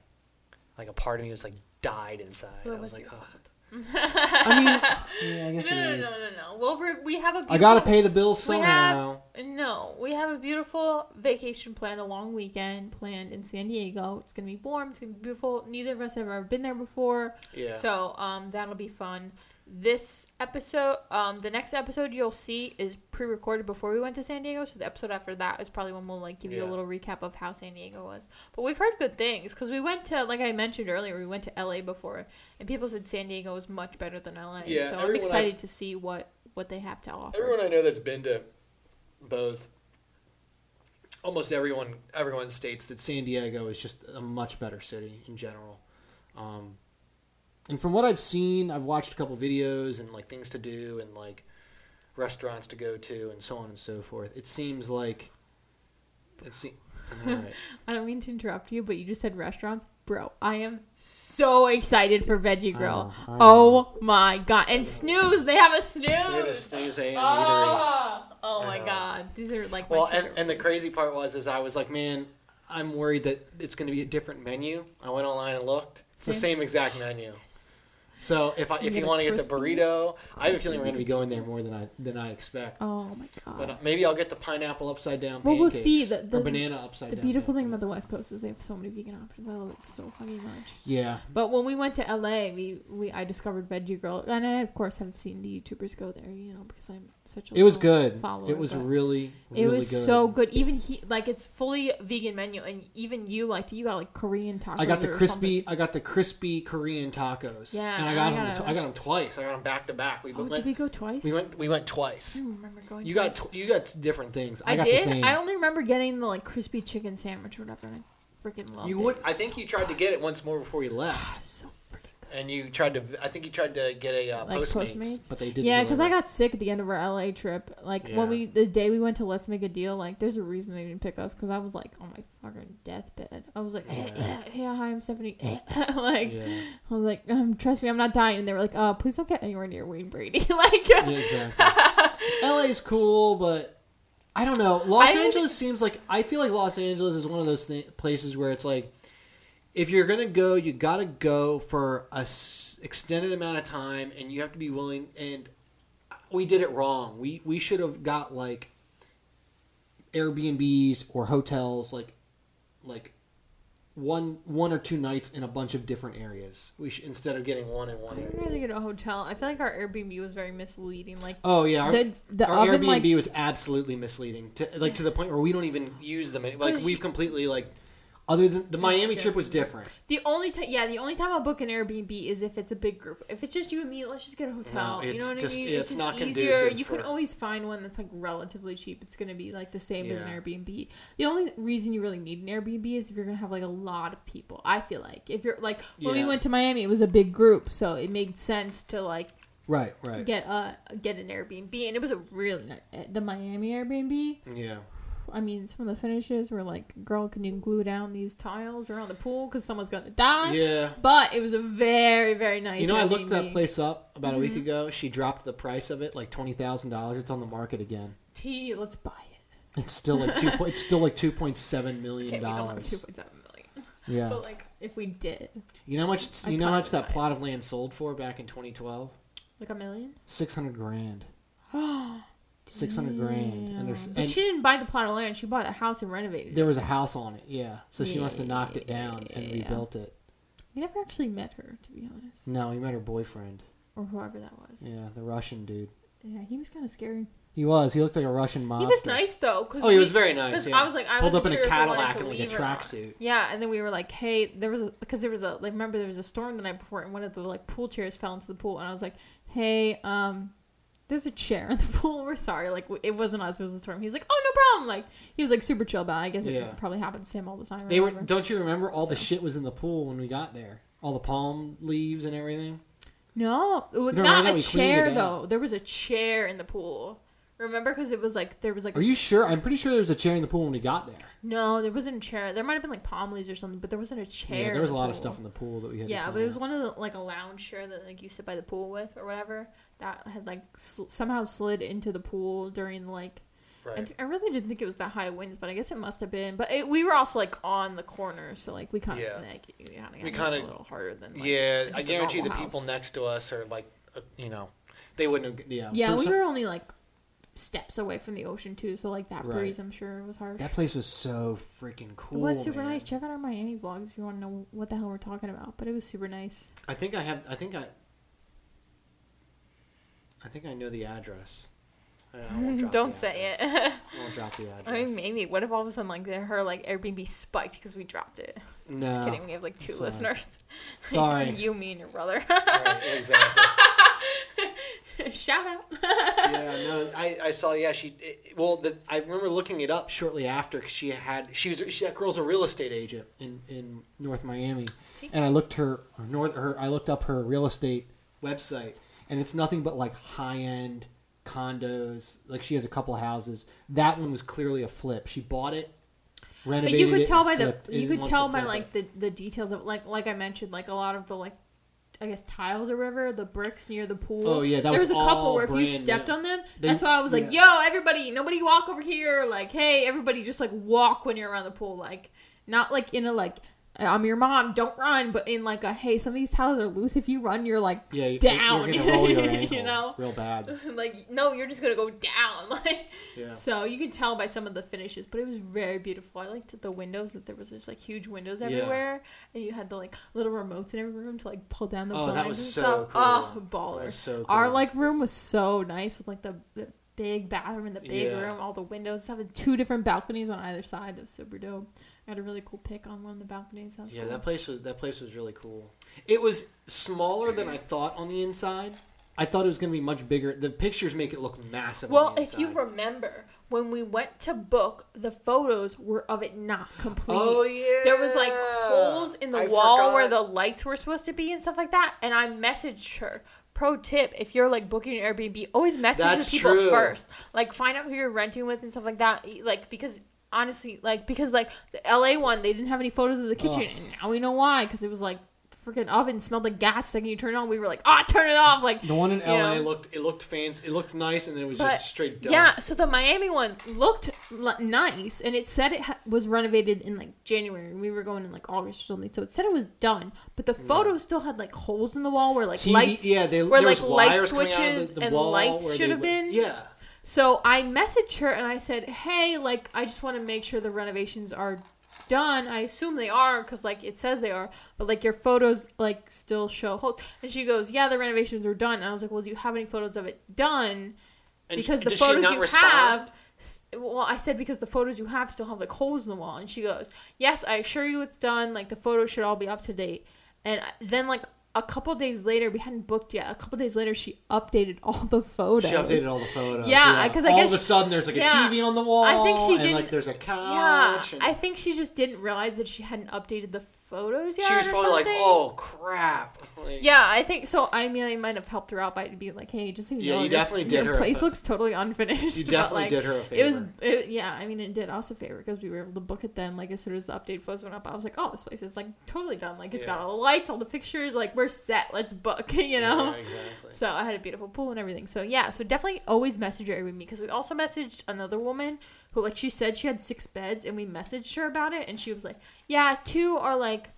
Speaker 2: Like a part of me was like died inside.
Speaker 1: Well,
Speaker 2: I was
Speaker 1: was
Speaker 2: like,
Speaker 1: your
Speaker 2: oh.
Speaker 9: I mean, yeah, I
Speaker 1: no,
Speaker 9: guess
Speaker 1: no,
Speaker 9: it
Speaker 1: no,
Speaker 9: is.
Speaker 1: no, no, no. Well, we're, we have a.
Speaker 9: I gotta pay the bills
Speaker 1: We
Speaker 9: somehow.
Speaker 1: have no. We have a beautiful vacation planned, a long weekend planned in San Diego. It's gonna be warm. It's gonna be beautiful. Neither of us have ever been there before,
Speaker 2: yeah.
Speaker 1: so um, that'll be fun. This episode, um, the next episode you'll see is pre-recorded before we went to San Diego. So the episode after that is probably when we'll like give you a little recap of how San Diego was. But we've heard good things because we went to, like I mentioned earlier, we went to LA before, and people said San Diego was much better than LA.
Speaker 7: Yeah,
Speaker 1: so I'm excited to see what what they have to offer.
Speaker 7: Everyone I know that's been to both, almost everyone, everyone states that
Speaker 2: San Diego is just a much better city in general. Um, and from what I've seen, I've watched a couple videos and like things to do and like restaurants to go to and so on and so forth. It seems like it seems. Right.
Speaker 1: I don't mean to interrupt you, but you just said restaurants. Bro, I am so excited for Veggie Grill.
Speaker 2: I know, I
Speaker 1: oh my god. And Snooze, they have a Snooze.
Speaker 7: we have a snooze AM eatery.
Speaker 1: Oh, oh
Speaker 7: I
Speaker 1: my
Speaker 7: know.
Speaker 1: god. These are like
Speaker 7: Well,
Speaker 1: my
Speaker 7: and, and the crazy part was, is I was like, man, I'm worried that it's going to be a different menu. I went online and looked. It's the
Speaker 1: Same.
Speaker 7: same exact menu. So if I,
Speaker 1: You
Speaker 7: if you want to get the burrito, I have a feeling
Speaker 2: we're going to be going there more than I than I expect.
Speaker 1: Oh my god.
Speaker 7: But uh, maybe I'll get the pineapple upside down
Speaker 1: Well, we'll see. The- the-
Speaker 2: banana upside
Speaker 1: the
Speaker 2: down.
Speaker 1: beautiful thing about the West Coast is they have so many vegan options. I love it so fucking much.
Speaker 2: yeah,
Speaker 1: But when we went to LA, we, we I discovered Veggie Grill, and I of course have seen the YouTubers go there. You know, because I'm such a
Speaker 2: it was good.
Speaker 1: follower,
Speaker 2: It was really, really
Speaker 1: It was
Speaker 2: good.
Speaker 1: so good. Even he like it's fully vegan menu, and even you liked it. You got like Korean tacos.
Speaker 2: I got the crispy. I got the crispy Korean tacos.
Speaker 1: Yeah,
Speaker 2: I
Speaker 1: I
Speaker 2: got
Speaker 1: gotta-
Speaker 2: I got them twice. I got him back to back. We.
Speaker 1: Oh,
Speaker 2: went.
Speaker 1: did we go twice?
Speaker 2: We went. We went twice.
Speaker 1: don't remember going.
Speaker 2: You got. Tw- you got different things. I,
Speaker 1: I,
Speaker 2: got
Speaker 1: did.
Speaker 2: the same.
Speaker 1: I only remember getting the like crispy chicken sandwich or whatever, and I freaking loved
Speaker 2: You
Speaker 1: it.
Speaker 2: would-
Speaker 7: I think you tried to get it once more before you left,
Speaker 1: so good.
Speaker 7: And you tried to. I think you tried to get a uh,
Speaker 1: Like
Speaker 7: Postmates.
Speaker 1: Postmates.
Speaker 2: but they didn't.
Speaker 1: Yeah, because I got sick at the end of our LA trip. Like
Speaker 7: Yeah.
Speaker 1: when we the day we went to Let's Make a Deal, like there's a reason they didn't pick us because I was like on my fucking deathbed. I was like,
Speaker 2: Yeah.
Speaker 1: yeah, hi, I'm Stephanie. like
Speaker 2: Yeah.
Speaker 1: I was like, um, trust me, I'm not dying. And they were like, uh, please don't get anywhere near Wayne Brady. like,
Speaker 2: Yeah, exactly. LA's cool, but I don't know. Los
Speaker 1: I think-
Speaker 2: Angeles seems like I feel like Los Angeles is one of those th- places where it's like if you're gonna go, you gotta go for a s- extended amount of time, and you have to be willing. And we did it wrong. We we should have got like Airbnbs or hotels, like like one one or two nights in a bunch of different areas. We should instead of getting one in one
Speaker 1: I'd
Speaker 7: area.
Speaker 1: rather get a hotel. I feel like our Airbnb was very misleading. Like
Speaker 2: Oh yeah, our,
Speaker 1: the the
Speaker 2: our
Speaker 1: oven,
Speaker 2: Airbnb
Speaker 1: like
Speaker 2: was absolutely misleading to like to the point where we don't even use them. Like we've completely like other than the Miami trip was different.
Speaker 1: the only time, yeah, the only time I'll book an Airbnb is if it's a big group. If it's just you and me, let's just get a hotel.
Speaker 7: No,
Speaker 1: you know what
Speaker 7: just-
Speaker 1: I mean?
Speaker 7: it's
Speaker 1: just
Speaker 7: not
Speaker 1: easier. You can always find one that's like relatively cheap. It's gonna be like the same as an Airbnb. The only reason you really need an Airbnb is if you're gonna have like a lot of people. I feel like if you're like when we went to Miami, it was a big group, so it made sense to like
Speaker 2: Right, right.
Speaker 1: get a get an Airbnb, and it was a really nice, eh, the Miami Airbnb.
Speaker 2: Yeah.
Speaker 1: I mean, some of the finishes were like, "Girl, can you glue down these tiles around the pool because someone's gonna die?"
Speaker 2: Yeah.
Speaker 1: But it was a very, very nice.
Speaker 2: You know, I looked that place up about a week
Speaker 1: Mm-hmm.
Speaker 2: ago. She dropped the price of it like twenty thousand dollars. It's on the market again.
Speaker 1: T, let's buy it.
Speaker 2: It's still like two. po- it's still like two point seven million
Speaker 1: Okay, don't have two
Speaker 2: dollars.
Speaker 1: point seven million.
Speaker 2: Yeah.
Speaker 1: But like, if we did,
Speaker 2: You know how much? You know how much that plot of land sold for back in twenty twelve?
Speaker 1: like a million.
Speaker 2: Six hundred grand. Six hundred grand. And there's
Speaker 1: But
Speaker 2: and
Speaker 1: she didn't buy the plot of land. She bought a house and renovated it.
Speaker 2: there was a house on it. Yeah. So she must have knocked it
Speaker 1: Yeah.
Speaker 2: down and rebuilt it.
Speaker 1: We never actually met her, to be honest,
Speaker 2: No, he met her boyfriend.
Speaker 1: or whoever that was.
Speaker 2: Yeah, the Russian dude.
Speaker 1: Yeah, he was kind of scary.
Speaker 2: He was. He looked like a Russian mobster.
Speaker 1: He was nice though. Cause
Speaker 2: Oh, he
Speaker 1: we-
Speaker 2: was very nice.
Speaker 1: 'cause
Speaker 2: Yeah.
Speaker 1: I was like, I
Speaker 2: pulled
Speaker 1: wasn't
Speaker 2: up in
Speaker 1: sure
Speaker 2: a
Speaker 1: if we wanted
Speaker 2: Cadillac
Speaker 1: to
Speaker 2: in like a
Speaker 1: leave or not.
Speaker 2: tracksuit.
Speaker 1: Yeah, and then we were like, "Hey, there was because there was a like remember there was a storm the night before, and one of the like pool chairs fell into the pool, and I was like, "Hey, um, there's a chair in the pool. We're sorry, like it wasn't us, it was the storm." He's like, "Oh, no problem." Like he was like super chill about. it. I guess it
Speaker 2: Yeah.
Speaker 1: probably happens to him all the time. or
Speaker 2: They were.
Speaker 1: whatever.
Speaker 2: Don't you remember all the
Speaker 1: So.
Speaker 2: shit was in the pool when we got there? All the palm leaves and everything.
Speaker 1: no, it was
Speaker 2: No,
Speaker 1: not
Speaker 2: no,
Speaker 1: a
Speaker 2: cleaned
Speaker 1: chair
Speaker 2: it
Speaker 1: though. There was a chair in the pool. Remember, because it was like there was like.
Speaker 2: Are
Speaker 1: a
Speaker 2: you
Speaker 1: s-
Speaker 2: sure? I'm pretty sure there was a chair in the pool when we got there.
Speaker 1: No, there wasn't a chair. There might have been like palm leaves or something, but there wasn't a chair.
Speaker 2: Yeah,
Speaker 1: in
Speaker 2: there was
Speaker 1: the
Speaker 2: a lot of
Speaker 1: pool.
Speaker 2: stuff in the pool that we had. to
Speaker 1: Yeah, but
Speaker 2: clean
Speaker 1: it was
Speaker 2: out.
Speaker 1: one of the like a lounge chair that like you sit by the pool with or whatever that had like sl- somehow slid into the pool during like.
Speaker 7: Right.
Speaker 1: And I really didn't think it was that high winds, but I guess it must have been. But it, we were also like on the corner, so like we kind of
Speaker 7: Yeah.
Speaker 1: like we kind of
Speaker 7: We kinda-
Speaker 1: a little harder than like,
Speaker 7: yeah, I guarantee the
Speaker 1: normal
Speaker 7: people next to us are like, uh, you know, they wouldn't have.
Speaker 2: Yeah.
Speaker 1: Yeah, we
Speaker 2: some-
Speaker 1: were only like steps away from the ocean too, so like that
Speaker 2: Right.
Speaker 1: breeze I'm sure was harsh.
Speaker 2: That place was so freaking cool.
Speaker 1: it
Speaker 2: cool.
Speaker 1: was super
Speaker 2: man.
Speaker 1: nice. Check out our Miami vlogs if you want to know what the hell we're talking about. But it was super nice.
Speaker 2: I think I have. I think I. think I know the address. I- I
Speaker 1: Don't say
Speaker 2: address.
Speaker 1: it.
Speaker 2: I won't drop the address.
Speaker 1: I mean, maybe. What if all of a sudden, like, the- her like Airbnb spiked because we dropped it?
Speaker 2: no.
Speaker 1: Just kidding. We have like two
Speaker 2: sorry.
Speaker 1: listeners.
Speaker 2: Sorry.
Speaker 1: you, me, and your brother.
Speaker 7: Right, exactly.
Speaker 1: Shout out.
Speaker 7: yeah, no, I, I saw. Yeah, she. It, well, the, I remember looking it up.
Speaker 2: Shortly after because she had she was she, that girl's a real estate agent in, in North Miami,
Speaker 1: See?
Speaker 2: and I looked her or North her I looked up her real estate website, and it's nothing but like high end condos. Like she has a couple houses. That one was clearly a flip. She bought it,
Speaker 1: But you could tell by the you could tell by like
Speaker 2: it.
Speaker 1: the the details of like like I mentioned like a lot of the like I guess tiles or whatever the bricks near the pool.
Speaker 2: Oh, yeah, that
Speaker 1: there
Speaker 2: was
Speaker 1: was a couple where if you stepped
Speaker 2: new.
Speaker 1: on them,
Speaker 2: They-
Speaker 1: that's why I was like, "Yo, everybody, nobody walk over here!" Like, hey, everybody, just like walk when you're around the pool, like not like in a like. I'm your mom. Don't run, but in like a hey, some of these towels are loose. If you run, you're like
Speaker 2: yeah,
Speaker 1: down.
Speaker 2: You're gonna roll your ankle,
Speaker 1: you know,
Speaker 2: real bad.
Speaker 1: like no, you're just gonna go down. Like
Speaker 2: Yeah.
Speaker 1: so you can tell by some of the finishes, but it was very beautiful. I liked the windows that there was just like huge windows
Speaker 2: Yeah.
Speaker 1: everywhere, and you had the like little remotes in every room to like pull down the
Speaker 7: Oh, that
Speaker 1: blinds
Speaker 7: was
Speaker 1: and
Speaker 7: so
Speaker 1: stuff.
Speaker 7: cool.
Speaker 1: Oh,
Speaker 2: That
Speaker 1: baller!
Speaker 2: so
Speaker 1: Our like room was so nice with like the, the big bathroom in the big
Speaker 2: Yeah.
Speaker 1: room, all the windows having two different balconies on either side. That was super dope. I had a really cool pic on one of the balconies. That was
Speaker 2: Yeah,
Speaker 1: cool.
Speaker 2: that place was that place was really cool. It was smaller than I thought on the inside. I thought it was going to be much bigger. The pictures make it look massive.
Speaker 1: Well,
Speaker 2: on the
Speaker 1: if you remember, when we went to book, the photos were of it not complete.
Speaker 7: Oh yeah.
Speaker 1: There was like holes in the
Speaker 7: I
Speaker 1: wall where the lights were supposed to be and stuff like that. And I messaged her. Pro tip: If you're like booking an Airbnb, always message
Speaker 7: That's
Speaker 1: the people
Speaker 7: true.
Speaker 1: first. Like find out who you're renting with and stuff like that. Like because honestly, like because like the LA one, they didn't have any photos of the kitchen,
Speaker 2: Ugh.
Speaker 1: and now we know why. Because it was like the freaking oven smelled like gas. The second you turn it on, we were like, ah, turn it off. Like
Speaker 2: the one in LA
Speaker 1: know.
Speaker 2: looked it looked fancy. It looked nice, and then it was
Speaker 1: But,
Speaker 2: just straight dumb.
Speaker 1: Yeah, so the Miami one looked l- nice, and it said it ha- was renovated in like January, and we were going in like August or something. So it said it was done, but the photos still had like holes in the wall where like
Speaker 2: TV
Speaker 1: lights,
Speaker 2: yeah, they,
Speaker 1: where like light
Speaker 2: wires coming out of
Speaker 1: switches
Speaker 2: the, the
Speaker 1: and lights should have been.
Speaker 2: Yeah,
Speaker 1: So I messaged her and I said, "Hey, like I just want to make sure the renovations are done. I assume they are because like it says they are, but like your photos like still show holes." And she goes, "Yeah, the renovations are done." And I was like, "Well, do you have any photos of it done?"
Speaker 7: And
Speaker 1: because the photos you
Speaker 7: respond?
Speaker 1: have well i said because the photos you have still have like holes in the wall and she goes yes i assure you it's done like the photos should all be up to date and then like a couple days later we hadn't booked yet a couple days later she updated all the photos
Speaker 2: she updated all the photos.
Speaker 1: Yeah, 'cause I
Speaker 2: all of a sudden there's like
Speaker 1: yeah.
Speaker 2: a TV on the wall.
Speaker 1: I think she didn't-
Speaker 2: like there's a
Speaker 1: yeah
Speaker 2: couch. and
Speaker 1: i think she just didn't realize that she hadn't updated the photos yet
Speaker 7: She was
Speaker 1: or
Speaker 7: probably like. "Oh crap." Like,
Speaker 1: yeah, I think so. I mean, I might have helped her out by being like, "Hey, just so you
Speaker 2: Yeah,
Speaker 1: know,
Speaker 2: you
Speaker 1: your-
Speaker 2: definitely did her
Speaker 1: place looks totally unfinished."
Speaker 2: You
Speaker 1: but,
Speaker 2: definitely
Speaker 1: like,
Speaker 2: did her a
Speaker 1: It was, it, yeah. I mean, it did us a favor because we were able to book it then. Like as soon as the update photos went up, I was like, "Oh, this place is like totally done. Like it's got all the lights, all the fixtures. Like we're set. Let's book." You know.
Speaker 7: Yeah, exactly.
Speaker 1: So I had a beautiful pool and everything. So yeah, so definitely always message her with me because we also messaged another woman who like she said she had six beds and we messaged her about it and she was like, yeah, two are like,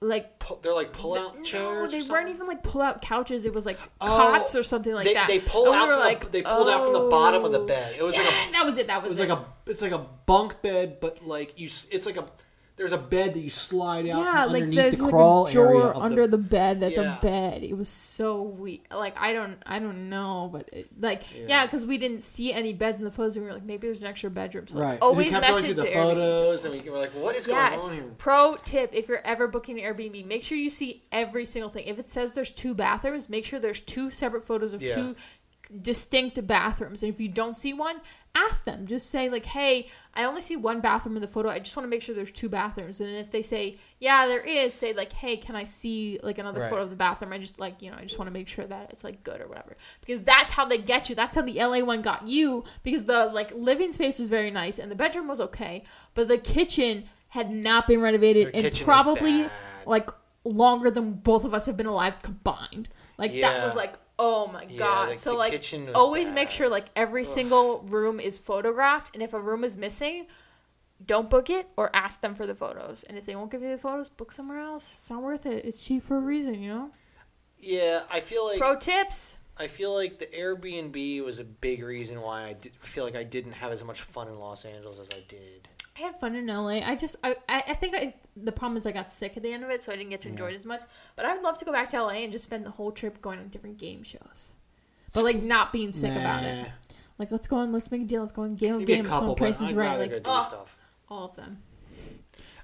Speaker 1: like.
Speaker 7: Pull- they're like pull-out
Speaker 1: no,
Speaker 7: chairs. or
Speaker 1: they weren't even like pull-out couches. It was like
Speaker 2: Oh,
Speaker 1: cots or something like
Speaker 7: they,
Speaker 1: that.
Speaker 7: they pull
Speaker 1: And we
Speaker 7: out.
Speaker 1: were
Speaker 7: From
Speaker 1: like,
Speaker 7: the, they pulled out from the bottom of the
Speaker 1: oh,
Speaker 7: bed. It was
Speaker 1: yeah,
Speaker 7: like a
Speaker 1: that was it. That
Speaker 2: It
Speaker 1: was,
Speaker 2: was
Speaker 1: it.
Speaker 2: like a it's like a bunk bed, but like you, it's like a there's a bed that you slide out
Speaker 1: yeah,
Speaker 2: from
Speaker 1: like
Speaker 2: underneath
Speaker 1: there's
Speaker 2: the
Speaker 1: like
Speaker 2: crawl
Speaker 1: a drawer
Speaker 2: area
Speaker 1: under
Speaker 2: the,
Speaker 1: the, bed. That's
Speaker 7: Yeah.
Speaker 1: a bed. It was so weird. Like I don't, I don't know, but it, like
Speaker 2: Yeah.
Speaker 1: yeah, because we didn't see any beds in the photos. And we were like, maybe there's an extra bedroom. So like, always
Speaker 2: kept going
Speaker 1: message
Speaker 2: through the
Speaker 1: the Airbnb.
Speaker 2: photos, and we were like, "What is going on
Speaker 1: Yes.
Speaker 2: here?"
Speaker 1: Pro tip: If you're ever booking an Airbnb, make sure you see every single thing. If it says there's two bathrooms, make sure there's two separate photos of
Speaker 7: Yeah.
Speaker 1: two distinct bathrooms. And if you don't see one, ask them. Just say like, "Hey, I only see one bathroom in the photo. I just want to make sure there's two bathrooms." And if they say, "Yeah, there is," say like, "Hey, can I see like another
Speaker 7: Right.
Speaker 1: photo of the bathroom? I just like you know, I just want to make sure that it's like good or whatever." Because that's how they get you. That's how the LA one got you. Because the like living space was very nice and the bedroom was okay, but the kitchen had not been renovated
Speaker 7: Their
Speaker 1: and probably like longer than both of us have been alive combined. Like that was like, oh my
Speaker 7: Yeah,
Speaker 1: god.
Speaker 7: like,
Speaker 1: so like always make sure like every single room is photographed and if a room is missing, don't book it or ask them for the photos. And if they won't give you the photos, book somewhere else. It's not worth it. It's cheap for a reason, you know?
Speaker 7: Yeah, I feel like
Speaker 1: Pro tips.
Speaker 7: I feel like the Airbnb was a big reason why I did, feel like I didn't have as much fun in Los Angeles as I did.
Speaker 1: I had fun in LA. I just, I, I, I think I, the problem is I got sick at the end of it, so I didn't get to enjoy it as much. But I'd love to go back to LA and just spend the whole trip going on different game shows. but like not being sick about it. Like let's go on, let's make a deal, let's go on Game of
Speaker 7: Maybe a
Speaker 1: Games, go
Speaker 7: couple,
Speaker 1: on
Speaker 7: but
Speaker 1: Price
Speaker 7: I'd
Speaker 1: Right,
Speaker 7: rather
Speaker 1: like
Speaker 7: go do
Speaker 1: oh,
Speaker 7: stuff.
Speaker 1: all of them.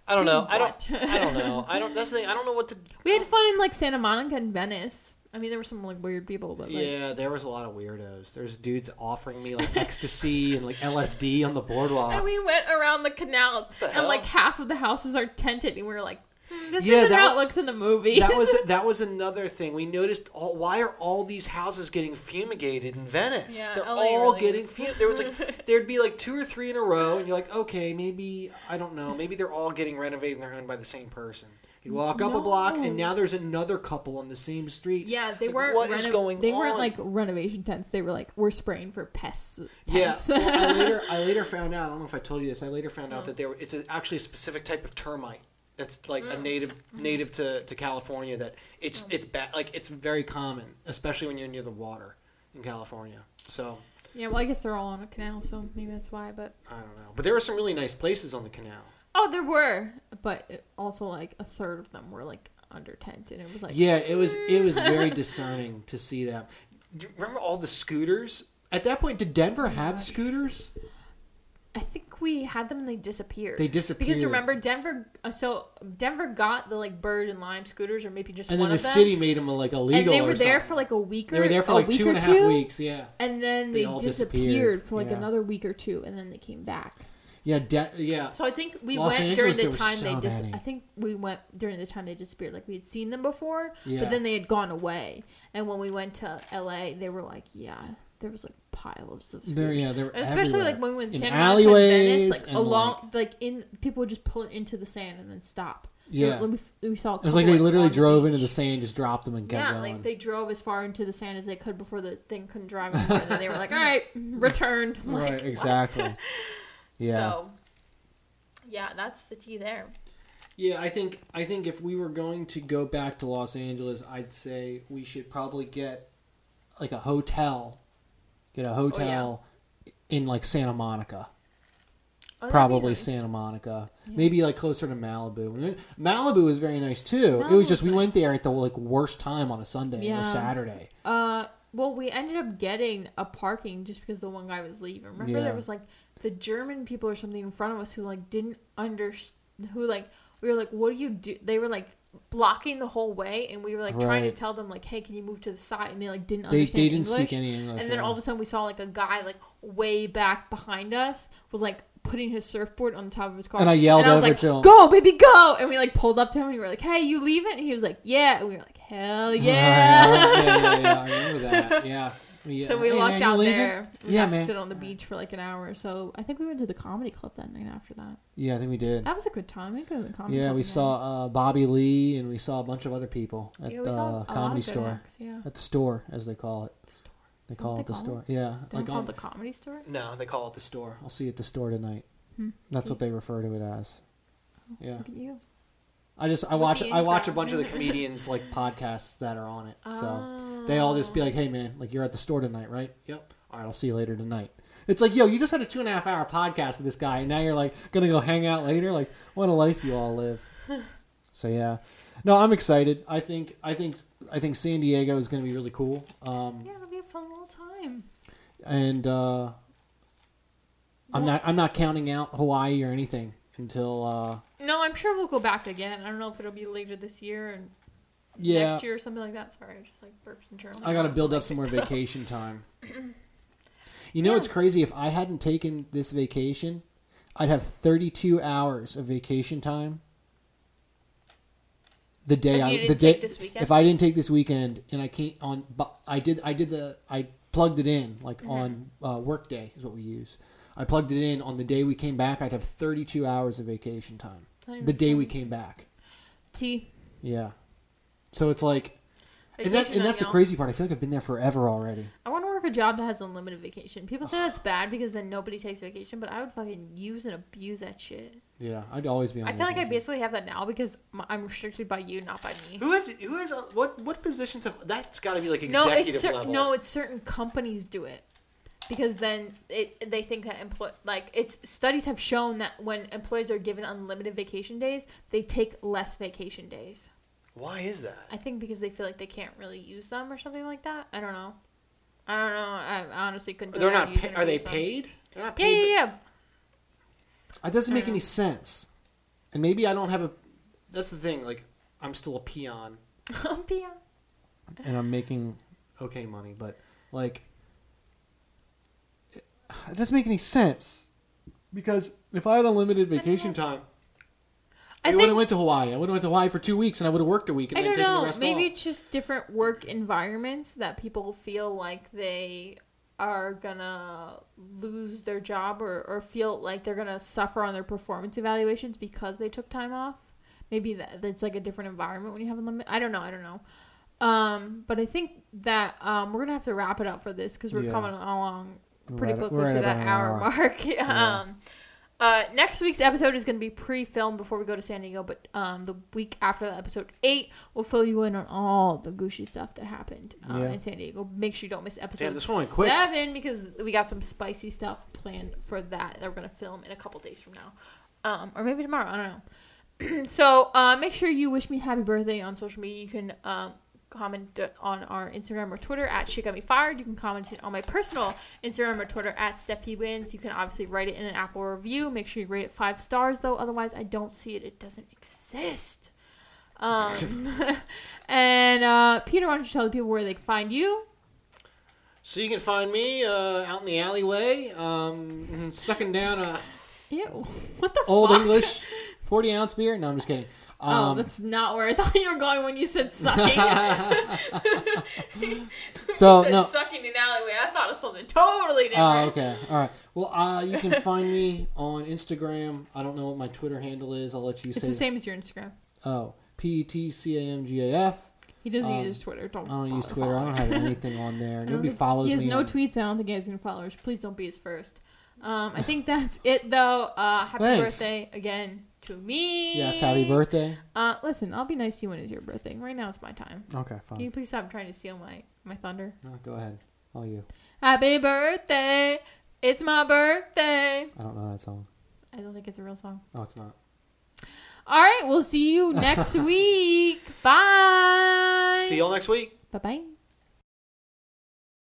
Speaker 7: I don't know. I don't.
Speaker 1: what?
Speaker 7: I don't know. I don't. That's the thing. I don't know what to.
Speaker 1: We had fun in like Santa Monica and Venice. I mean, there were some like weird people, but like
Speaker 2: Yeah, there was a lot of weirdos. There's dudes offering me like ecstasy and like LSD on the boardwalk.
Speaker 1: And we went around the canals,
Speaker 7: the
Speaker 1: and
Speaker 7: hell?
Speaker 1: like half of the houses are tented, and we were like, hmm, "This
Speaker 2: Yeah,
Speaker 1: isn't how
Speaker 2: wa-
Speaker 1: it looks in the movies."
Speaker 2: that was that was another thing. We noticed all, why are all these houses getting fumigated in Venice?
Speaker 1: Yeah,
Speaker 2: They're
Speaker 1: LA
Speaker 2: all
Speaker 1: really
Speaker 2: getting fumigated. There was like there'd be like two or three in a row, and you're like, okay, maybe I don't know, maybe they're all getting renovated and they're owned by the same person. You walk up a block, and now there's another couple on the same street.
Speaker 1: yeah, they
Speaker 7: Like,
Speaker 1: weren't.
Speaker 7: what is going
Speaker 1: they weren't
Speaker 7: on?
Speaker 1: like renovation tents. They were like, "We're spraying for pests."
Speaker 2: Yeah,
Speaker 1: Tents.
Speaker 2: well, I later I later found out. I don't know if I told you this. I later found out that there were, it's a, actually a specific type of termite that's like
Speaker 1: Mm.
Speaker 2: a native
Speaker 1: Mm-hmm.
Speaker 2: native to, to California. That it's it's bad. Like it's very common, especially when you're near the water in California. So
Speaker 1: yeah, well, I guess they're all on a canal, so maybe that's why. But
Speaker 2: I don't know. But there were some really nice places on the canal.
Speaker 1: Oh, there were, but also like a third of them were like under tent, and it was like,
Speaker 2: Yeah, it was it was very discerning to see that.
Speaker 7: Do you remember all the scooters?
Speaker 2: At that point, did Denver have scooters?
Speaker 1: I think we had them and they disappeared.
Speaker 2: They disappeared.
Speaker 1: Because remember Denver, uh, so Denver got the like bird and lime scooters, or maybe just
Speaker 2: and
Speaker 1: one
Speaker 2: then the
Speaker 1: of them.
Speaker 2: city made them like illegal.
Speaker 1: and they
Speaker 2: or
Speaker 1: were there
Speaker 2: something.
Speaker 1: for like a week. Or,
Speaker 2: They were there for
Speaker 1: a
Speaker 2: like
Speaker 1: week
Speaker 2: and a half weeks. Yeah.
Speaker 1: and then
Speaker 2: They
Speaker 1: they, disappeared,
Speaker 2: disappeared,
Speaker 1: for like
Speaker 2: yeah.
Speaker 1: another week or two, and then they came back.
Speaker 2: Yeah, de- yeah.
Speaker 1: So I think we
Speaker 2: Los
Speaker 1: went
Speaker 2: Angeles,
Speaker 1: during the time
Speaker 2: so
Speaker 1: they dis-
Speaker 2: many.
Speaker 1: I think we went during the time they disappeared. Like we had seen them before,
Speaker 2: Yeah.
Speaker 1: but then they had gone away. And when we went to L.A., they were like, yeah, there was like piles of.
Speaker 2: There, yeah, they were
Speaker 1: especially
Speaker 2: everywhere.
Speaker 1: like when we went to Santa Monica Venice, like along, like, in people would just pull it into the sand and then stop.
Speaker 2: Yeah.
Speaker 1: we, we saw.
Speaker 2: It was like they literally
Speaker 1: on the
Speaker 2: drove into the sand, just dropped them, and kept
Speaker 1: Yeah,
Speaker 2: going.
Speaker 1: like they drove as far into the sand as they could before the thing couldn't drive anymore. and then they were like, "All right, return." Like,
Speaker 2: right, exactly. Yeah,
Speaker 1: So, yeah, that's the tea there.
Speaker 2: yeah. I think I think if we were going to go back to Los Angeles, I'd say we should probably get like a hotel, get a hotel in like Santa Monica.
Speaker 1: Oh,
Speaker 2: Probably
Speaker 1: nice.
Speaker 2: Santa Monica,
Speaker 1: Yeah.
Speaker 2: maybe like closer to Malibu. Malibu was very nice too. it was just we
Speaker 1: Malibu's
Speaker 2: went there at the like worst time on a Sunday
Speaker 1: Yeah.
Speaker 2: or Saturday.
Speaker 1: Uh, well, we ended up getting a parking just because the one guy was leaving. Remember,
Speaker 2: Yeah.
Speaker 1: there was like the German people or something in front of us who like didn't understand. Who like we were like, "What do you do?" They were like blocking the whole way, and we were like trying to tell them like, "Hey, can you move to the side?" And they like didn't
Speaker 2: They,
Speaker 1: understand
Speaker 2: they didn't
Speaker 1: English.
Speaker 2: speak any English.
Speaker 1: and then
Speaker 2: yeah.
Speaker 1: all of a sudden, we saw like a guy like way back behind us was like putting his surfboard on the top of his car.
Speaker 2: And I yelled
Speaker 1: and I was
Speaker 2: over
Speaker 1: like,
Speaker 2: to him.
Speaker 1: "Go, baby, go!" And we like pulled up to him, and we were like, "Hey, you leaving?" And he was like, "Yeah." And we were like, "Hell yeah!"
Speaker 2: yeah, yeah, yeah, I remember that. Yeah. Yeah.
Speaker 1: So we
Speaker 2: Hey,
Speaker 1: lucked out
Speaker 2: leaving?
Speaker 1: there. We
Speaker 2: Yeah,
Speaker 1: got to
Speaker 2: man.
Speaker 1: sit on the beach for like an hour or so. I think we went to the comedy club that night after that.
Speaker 2: Yeah, I think we did.
Speaker 1: That was a good time. We go to the comedy
Speaker 2: Yeah,
Speaker 1: club
Speaker 2: we
Speaker 1: again.
Speaker 2: saw uh, Bobby Lee and we saw a bunch of other people at
Speaker 1: Yeah,
Speaker 2: the
Speaker 1: saw a lot of
Speaker 2: comedy store.
Speaker 1: acts, yeah.
Speaker 2: At the store, as they call it.
Speaker 1: Store.
Speaker 2: They
Speaker 1: Is that
Speaker 2: call it
Speaker 1: they
Speaker 2: the
Speaker 1: call
Speaker 2: store.
Speaker 1: it?
Speaker 2: Yeah,
Speaker 1: They
Speaker 2: like
Speaker 1: don't call
Speaker 2: on
Speaker 1: it the comedy store.
Speaker 7: No, they call it
Speaker 2: the store. I'll see you at the store tonight.
Speaker 1: Hmm.
Speaker 2: That's what they refer to it as. Yeah,
Speaker 1: Look at you.
Speaker 2: I just I watch I watch a bunch of the comedians like podcasts that are on it. So
Speaker 1: Oh.
Speaker 2: they all just be like, "Hey man, like you're at the store tonight, right? Yep. All right, I'll see you later tonight." It's like, yo, you just had a two and a half hour podcast with this guy, and now you're like gonna go hang out later. Like, what a life you all live. so yeah, no, I'm excited. I think I think I think San Diego is gonna be really cool. Um,
Speaker 1: Yeah, it'll be a fun little time.
Speaker 2: and uh, I'm not I'm not counting out Hawaii or anything until uh,
Speaker 1: No, I'm sure we'll go back again. I don't know if it'll be later this year and
Speaker 2: yeah.
Speaker 1: next year or something like that. Sorry, I just like burped and journal.
Speaker 2: I got to build up some more vacation time. You know, it's crazy. If I hadn't taken this vacation, I'd have 32 hours of vacation time. The day I the day
Speaker 1: take this weekend?
Speaker 2: if I didn't take this weekend and I can't on but I did I did the I plugged it in like
Speaker 1: Mm-hmm.
Speaker 2: on uh, Workday is what we use. I plugged it in on the day we came back. I'd have 32 hours of vacation time.
Speaker 1: Not even
Speaker 2: The day we came back.
Speaker 1: T.
Speaker 2: Yeah. So it's like and that and that's the crazy part. I feel like I've been there forever already.
Speaker 1: I want to work a job that has unlimited vacation. People say that's bad because then nobody takes vacation, but I would fucking use and abuse that shit.
Speaker 2: Yeah, I'd always be on
Speaker 1: I feel like I
Speaker 2: vacation.
Speaker 1: basically have that now because m- I'm restricted by you, not by me.
Speaker 7: Who has who has what what positions have that's got to be like
Speaker 1: No,
Speaker 7: executive
Speaker 1: it's cer-
Speaker 7: level.
Speaker 1: no, it's certain companies do it because then it they think that employ like it's studies have shown that when employees are given unlimited vacation days, they take less vacation days.
Speaker 7: Why is that?
Speaker 1: I think because they feel like they can't really use them or something like that. I don't know. I don't know. I honestly couldn't.
Speaker 7: They're
Speaker 1: tell
Speaker 7: not. Pa- are they
Speaker 1: them.
Speaker 7: paid? They're not
Speaker 1: Yeah,
Speaker 7: paid.
Speaker 1: yeah,
Speaker 2: It doesn't make any sense. And maybe I don't have a.
Speaker 7: That's the thing. Like, I'm still a peon.
Speaker 1: yeah. yeah.
Speaker 2: And I'm making okay money, but like. It it doesn't make any sense. Because if I had unlimited vacation time,
Speaker 1: I
Speaker 2: I would have went to Hawaii. I would have went to Hawaii for two weeks, and I would have worked a week and
Speaker 1: I
Speaker 2: then
Speaker 1: don't
Speaker 2: taken the
Speaker 1: know.
Speaker 2: rest
Speaker 1: Maybe
Speaker 2: off.
Speaker 1: it's just different work environments that people feel like they are gonna lose their job or, or feel like they're gonna suffer on their performance evaluations because they took time off. Maybe that that's like a different environment when you have a limit. I don't know. I don't know. Um, but I think that um, we're gonna have to wrap it up for this because we're
Speaker 2: Yeah.
Speaker 1: coming along
Speaker 2: We're
Speaker 1: pretty
Speaker 2: right-
Speaker 1: close
Speaker 2: we're
Speaker 1: to that hour,
Speaker 2: hour.
Speaker 1: mark. um, uh, next week's episode is going to be pre-filmed before we go to San Diego, but um, the week after that, episode eight, we'll fill you in on all the Gucci stuff that happened um,
Speaker 2: Yeah.
Speaker 1: in San Diego. Make sure you don't miss episode
Speaker 7: this one quick.
Speaker 1: seven because we got some spicy stuff planned for that that we're going to film in a couple days from now, um, or maybe tomorrow. I don't know. so uh, make sure you wish me happy birthday on social media. You can um, comment on our Instagram or Twitter at Shit Got Me Fired. You can comment it on my personal Instagram or Twitter at Steffi Wins. You can obviously write it in an Apple review. Make sure you rate it five stars though, otherwise I don't see it. It doesn't exist. Um, and uh, Peter, why don't you tell the people where they can find you?
Speaker 7: So you can find me uh, out in the alleyway, um, sucking down a.
Speaker 1: Ew, what the
Speaker 2: Old
Speaker 1: fuck?
Speaker 2: English, 40 ounce beer? No, I'm just kidding.
Speaker 1: Oh,
Speaker 2: Um,
Speaker 1: that's not where I thought you were going when you said sucking.
Speaker 2: so,
Speaker 1: said
Speaker 2: no.
Speaker 1: sucking in alleyway. I thought of something totally different.
Speaker 2: Oh, okay. All right. Well, uh, you can find me on Instagram. I don't know what my Twitter handle is. I'll let you
Speaker 1: It's
Speaker 2: say.
Speaker 1: the same as your Instagram.
Speaker 2: Oh, P E T C A M G A F.
Speaker 1: He doesn't
Speaker 2: Um,
Speaker 1: use Twitter. Don't.
Speaker 2: I don't use Twitter. I don't have anything on there. Nobody follows
Speaker 1: He has
Speaker 2: me.
Speaker 1: no
Speaker 2: on-
Speaker 1: tweets. I don't think he has any followers. Please don't be his first. Um, I think that's it though. Uh, happy
Speaker 2: Thanks.
Speaker 1: birthday again to me.
Speaker 2: Yes, happy birthday.
Speaker 1: Uh, listen, I'll be nice to you when it's your birthday. Right now it's my time.
Speaker 2: Okay, fine.
Speaker 1: Can you please stop trying to steal my my thunder?
Speaker 2: No, go ahead. All you.
Speaker 1: Happy birthday! It's my birthday.
Speaker 2: I don't know that song.
Speaker 1: I don't think it's a real song.
Speaker 2: Oh, it's not.
Speaker 1: All right, we'll see you next week. Bye.
Speaker 7: See y'all next week.
Speaker 1: Bye bye.